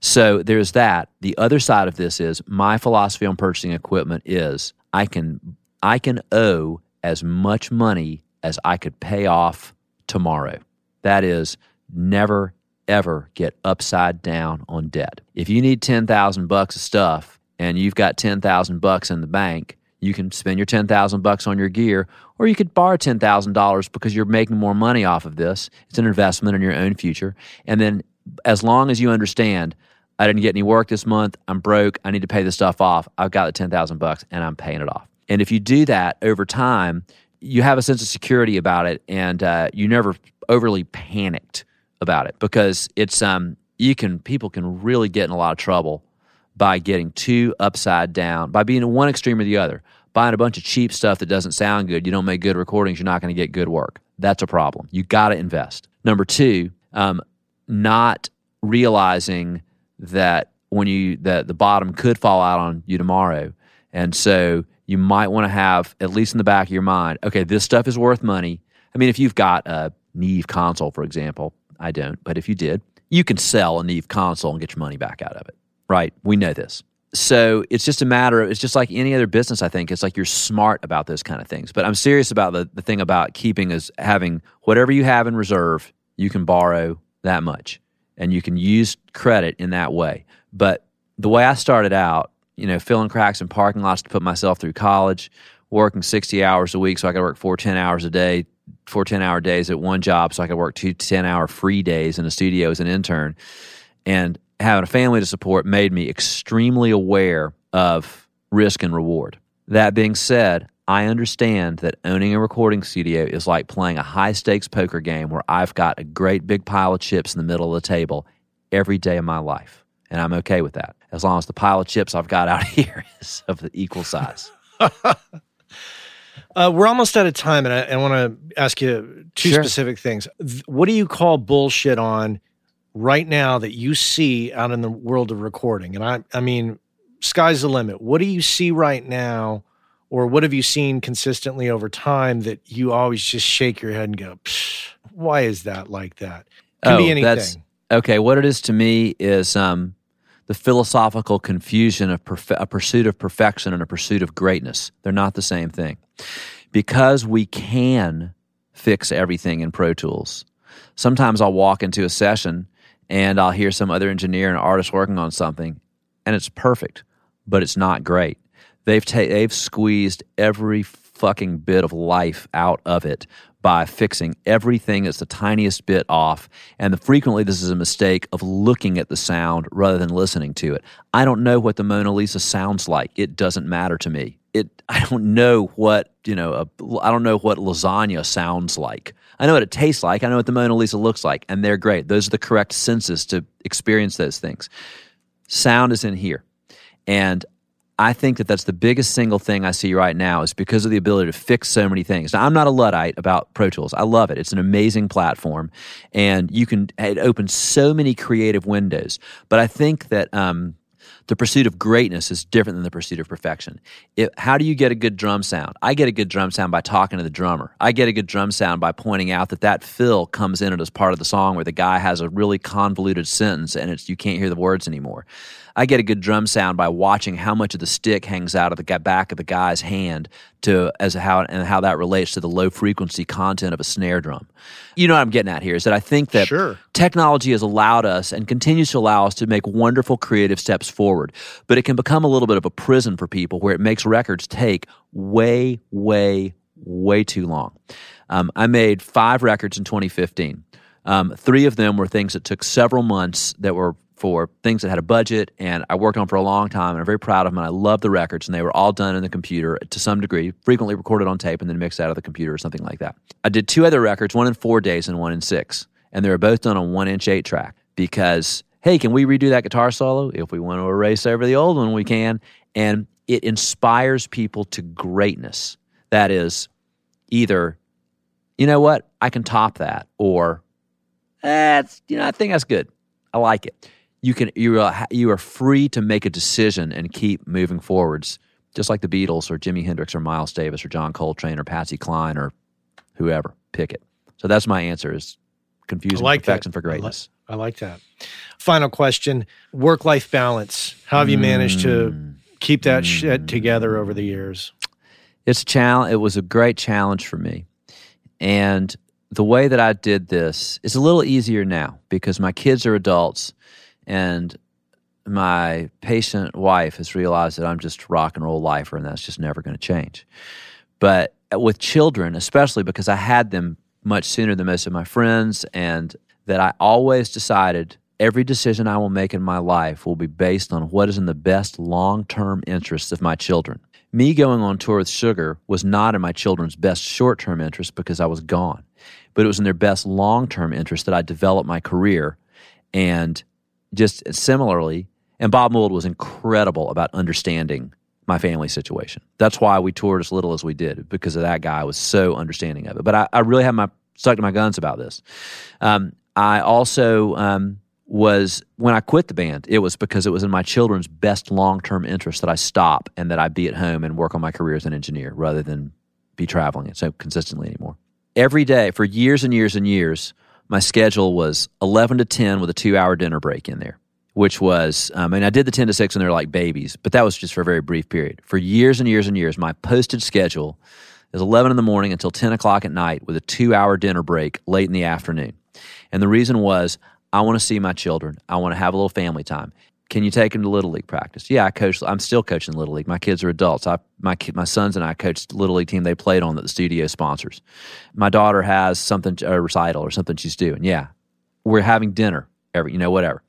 So there's that. The other side of this is my philosophy on purchasing equipment is I can I can owe as much money as I could pay off tomorrow. That is never ever get upside down on debt. If you need 10,000 bucks of stuff and you've got 10,000 bucks in the bank, you can spend your 10,000 bucks on your gear or you could borrow $10,000 because you're making more money off of this. It's an investment in your own future. And then as long as you understand I didn't get any work this month. I'm broke. I need to pay this stuff off. I've got the 10,000 bucks and I'm paying it off. And if you do that over time, you have a sense of security about it and uh, you never overly panicked about it because it's um you can people can really get in a lot of trouble by getting too upside down, by being in one extreme or the other. Buying a bunch of cheap stuff that doesn't sound good, you don't make good recordings, you're not going to get good work. That's a problem. You got to invest. Number two, um, not realizing that when you that the bottom could fall out on you tomorrow, and so you might want to have at least in the back of your mind, okay, this stuff is worth money. I mean, if you've got a Neve console, for example, I don't, but if you did, you can sell a Neve console and get your money back out of it, right? We know this. So it's just a matter of, it's just like any other business, I think. It's like you're smart about those kind of things. But I'm serious about the, the thing about keeping is having whatever you have in reserve, you can borrow that much and you can use credit in that way. But the way I started out, you know, filling cracks in parking lots to put myself through college, working 60 hours a week so I could work four, 10 hours a day, four 10 hour days at one job so I could work two 10 hour free days in a studio as an intern. And having a family to support made me extremely aware of risk and reward. That being said, I understand that owning a recording studio is like playing a high stakes poker game where I've got a great big pile of chips in the middle of the table every day of my life. And I'm okay with that as long as the pile of chips I've got out (laughs) here is of the equal size. (laughs) Uh, we're almost out of time, and I, I want to ask you two Sure. specific things. What do you call bullshit on right now that you see out in the world of recording? And I, I mean, sky's the limit. What do you see right now, or what have you seen consistently over time that you always just shake your head and go, Psh, "Why is that like that?" Can be anything. Oh, That's, okay, what it is to me is um, the philosophical confusion of perfe- a pursuit of perfection and a pursuit of greatness. They're not the same thing. Because we can fix everything in Pro Tools, sometimes I'll walk into a session and I'll hear some other engineer and artist working on something, and it's perfect, but it's not great. They've ta- they've squeezed every fucking bit of life out of it by fixing everything that's the tiniest bit off. And the, frequently, this is a mistake of looking at the sound rather than listening to it. I don't know what the Mona Lisa sounds like. It doesn't matter to me. It. (laughs) I don't know what you know. A, I don't know what lasagna sounds like. I know what it tastes like. I know what the Mona Lisa looks like, and they're great. Those are the correct senses to experience those things. Sound is in here, and I think that that's the biggest single thing I see right now is because of the ability to fix so many things. Now, I'm not a Luddite about Pro Tools. I love it. It's an amazing platform, and you can it opens so many creative windows. But I think that um, the pursuit of greatness is different than the pursuit of perfection. It, how do you get a good drum sound? I get a good drum sound by talking to the drummer. I get a good drum sound by pointing out that that fill comes in as part of the song where the guy has a really convoluted sentence and it's you can't hear the words anymore. I get a good drum sound by watching how much of the stick hangs out of the back of the guy's hand to as how and how that relates to the low frequency content of a snare drum. You know what I'm getting at here is that I think that Sure. technology has allowed us and continues to allow us to make wonderful creative steps forward, but it can become a little bit of a prison for people where it makes records take way, way, way too long. Um, I made five records in 2015. Um, three of them were things that took several months that were for things that had a budget and I worked on for a long time and I'm very proud of them and I love the records and they were all done in the computer to some degree, frequently recorded on tape and then mixed out of the computer or something like that. I did two other records, one in four days and one in six. And they were both done on one inch eight track because, hey, can we redo that guitar solo? If we want to erase over the old one, we can. And it inspires people to greatness. That is either, you know what, I can top that, or eh, that's, you know, I think that's good. I like it. You can you are you are free to make a decision and keep moving forwards, just like the Beatles or Jimi Hendrix or Miles Davis or John Coltrane or Patsy Cline or whoever. Pick it. So that's my answer: is confusing like perfection for I li- greatness. I like that. Final question: Work life balance. How have you managed to Mm. keep that shit together over the years? it's a challenge. It was a great challenge for me, and the way that I did this is a little easier now because my kids are adults, and my patient wife has realized that I'm just a rock and roll lifer, and that's just never going to change. But with children, especially because I had them much sooner than most of my friends, and that I always decided every decision I will make in my life will be based on what is in the best long term interests of my children. Me going on tour with Sugar was not in my children's best short term interest because I was gone, but it was in their best long term interest that I develop my career. And just similarly, And Bob Mould was incredible about understanding my family situation. That's why we toured as little as we did because of that guy was so understanding of it. But I, I really have my stuck to my guns about this. Um, I also um, was when I quit the band, it was because it was in my children's best long term interest that I stop and that I be at home and work on my career as an engineer rather than be traveling so consistently anymore. Every day for years and years and years, my schedule was 11 to 10 with a two hour dinner break in there, which was, um, I mean, I did the 10 to 6 when they were like babies, but that was just for a very brief period. For years and years and years, my posted schedule is 11 in the morning until 10 o'clock at night with a two hour dinner break late in the afternoon. And the reason was, I want to see my children. I want to have a little family time. Can you take them to little league practice? Yeah, I coach. I'm still coaching little league. My kids are adults. I my my sons and I coached little league team they played on that the studio sponsors. My daughter has something a recital or something she's doing. Yeah, we're having dinner every you know whatever.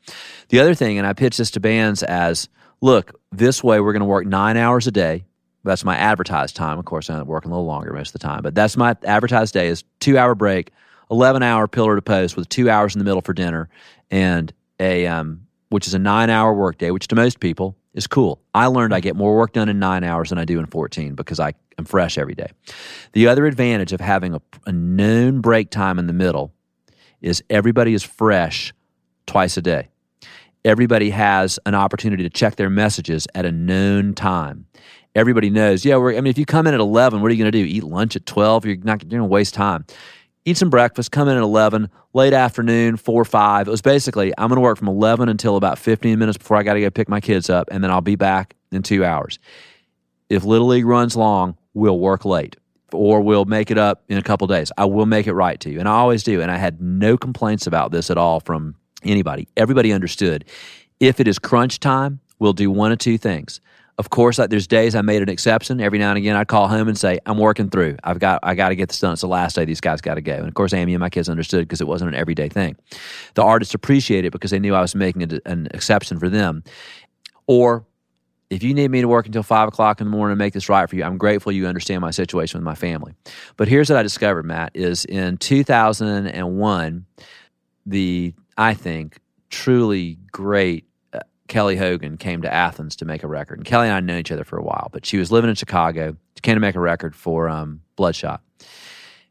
The other thing, and I pitch this to bands as look this way we're going to work nine hours a day. That's my advertised time. Of course, I'm working a little longer most of the time, but that's my advertised day is two hour break, eleven hour pillar to post with two hours in the middle for dinner, and a um, which is a nine hour workday, which to most people is cool. I learned I get more work done in nine hours than I do in 14 because I am fresh every day. The other advantage of having a, a noon break time in the middle is everybody is fresh twice a day. Everybody has an opportunity to check their messages at a known time. Everybody knows, yeah, I mean, if you come in at 11, what are you going to do? Eat lunch at 12? You're not going to waste time eat some breakfast, come in at 11, late afternoon, 4 5. It was basically, I'm going to work from 11 until about 15 minutes before I got to go pick my kids up, and then I'll be back in two hours. If Little League runs long, we'll work late or we'll make it up in a couple days. I will make it right to you. And I always do. And I had no complaints about this at all from anybody. Everybody understood. If it is crunch time, we'll do one of two things. Of course, like there's days I made an exception. Every now and again, I'd call home and say, "I'm working through. I've got I got to get this done. It's the last day. These guys got to go." And of course, Amy and my kids understood because it wasn't an everyday thing. The artists appreciated it because they knew I was making a, an exception for them. Or if you need me to work until five o'clock in the morning to make this right for you, I'm grateful you understand my situation with my family. But here's what I discovered, Matt: is in 2001, the I think truly great Kelly Hogan came to Athens to make a record. And Kelly and I had known each other for a while, but she was living in Chicago. She came to make a record for um, Bloodshot.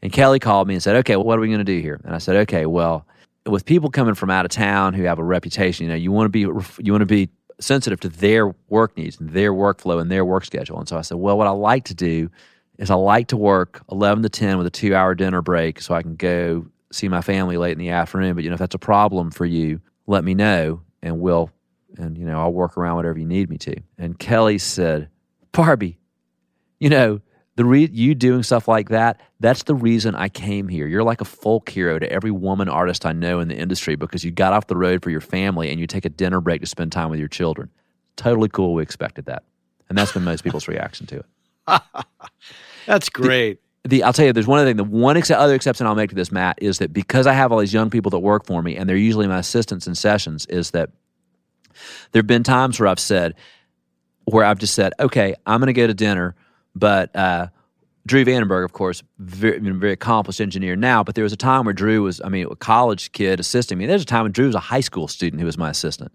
And Kelly called me and said, Okay, well, what are we going to do here? And I said, Okay, well, with people coming from out of town who have a reputation, you know, you want to be you want to be sensitive to their work needs and their workflow and their work schedule. And so I said, Well, what I like to do is I like to work 11 to 10 with a two hour dinner break so I can go see my family late in the afternoon. But, you know, if that's a problem for you, let me know and we'll and you know I'll work around whatever you need me to. And Kelly said, Barbe, you know the re- you doing stuff like that. That's the reason I came here. You're like a folk hero to every woman artist I know in the industry because you got off the road for your family and you take a dinner break to spend time with your children. Totally cool. We expected that, and that's been most people's reaction to it. (laughs) that's great. The, the, I'll tell you, there's one other thing. The one ex- other exception I'll make to this, Matt, is that because I have all these young people that work for me, and they're usually my assistants in sessions, is that there have been times where I've said, where I've just said, okay, I'm going to go to dinner, but uh, Drew Vandenberg, of course, very, very accomplished engineer now, but there was a time where Drew was, I mean, a college kid assisting me. There's a time when Drew was a high school student who was my assistant.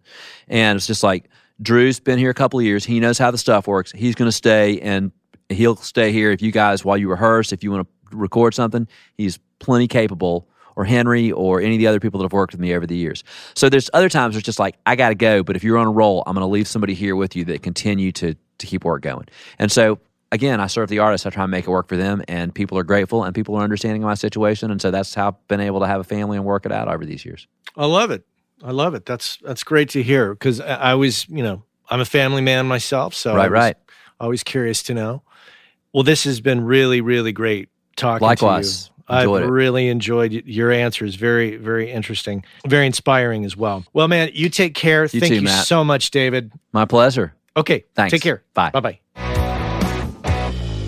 And it's just like, Drew's been here a couple of years. He knows how the stuff works. He's going to stay and he'll stay here if you guys, while you rehearse, if you want to record something, he's plenty capable or Henry or any of the other people that have worked with me over the years. So there's other times it's just like I got to go, but if you're on a roll, I'm going to leave somebody here with you that continue to to keep work going. And so again, I serve the artists. I try and make it work for them, and people are grateful and people are understanding my situation. And so that's how I've been able to have a family and work it out over these years. I love it. I love it. That's that's great to hear because I was, you know, I'm a family man myself, so right, right. Always curious to know. Well, this has been really, really great talking Likewise. I've really enjoyed your answers. Very, very interesting. Very inspiring as well. Well, man, you take care. You Thank too, you Matt. so much, David. My pleasure. Okay. Thanks. Take care. Bye. Bye bye.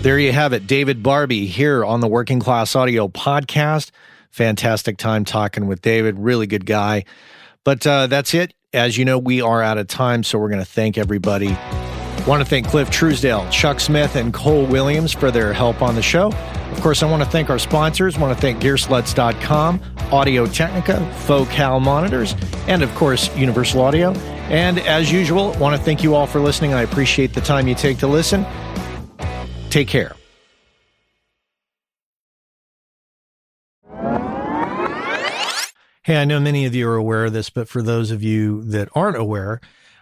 There you have it. David Barbe here on the Working Class Audio Podcast. Fantastic time talking with David. Really good guy. But uh, that's it. As you know, we are out of time, so we're going to thank everybody Want to thank Cliff Truesdale, Chuck Smith, and Cole Williams for their help on the show. Of course, I want to thank our sponsors. I want to thank GearSlutz.com, Audio Technica, Focal Monitors, and of course, Universal Audio. And as usual, want to thank you all for listening. I appreciate the time you take to listen. Take care. Hey, I know many of you are aware of this, but for those of you that aren't aware,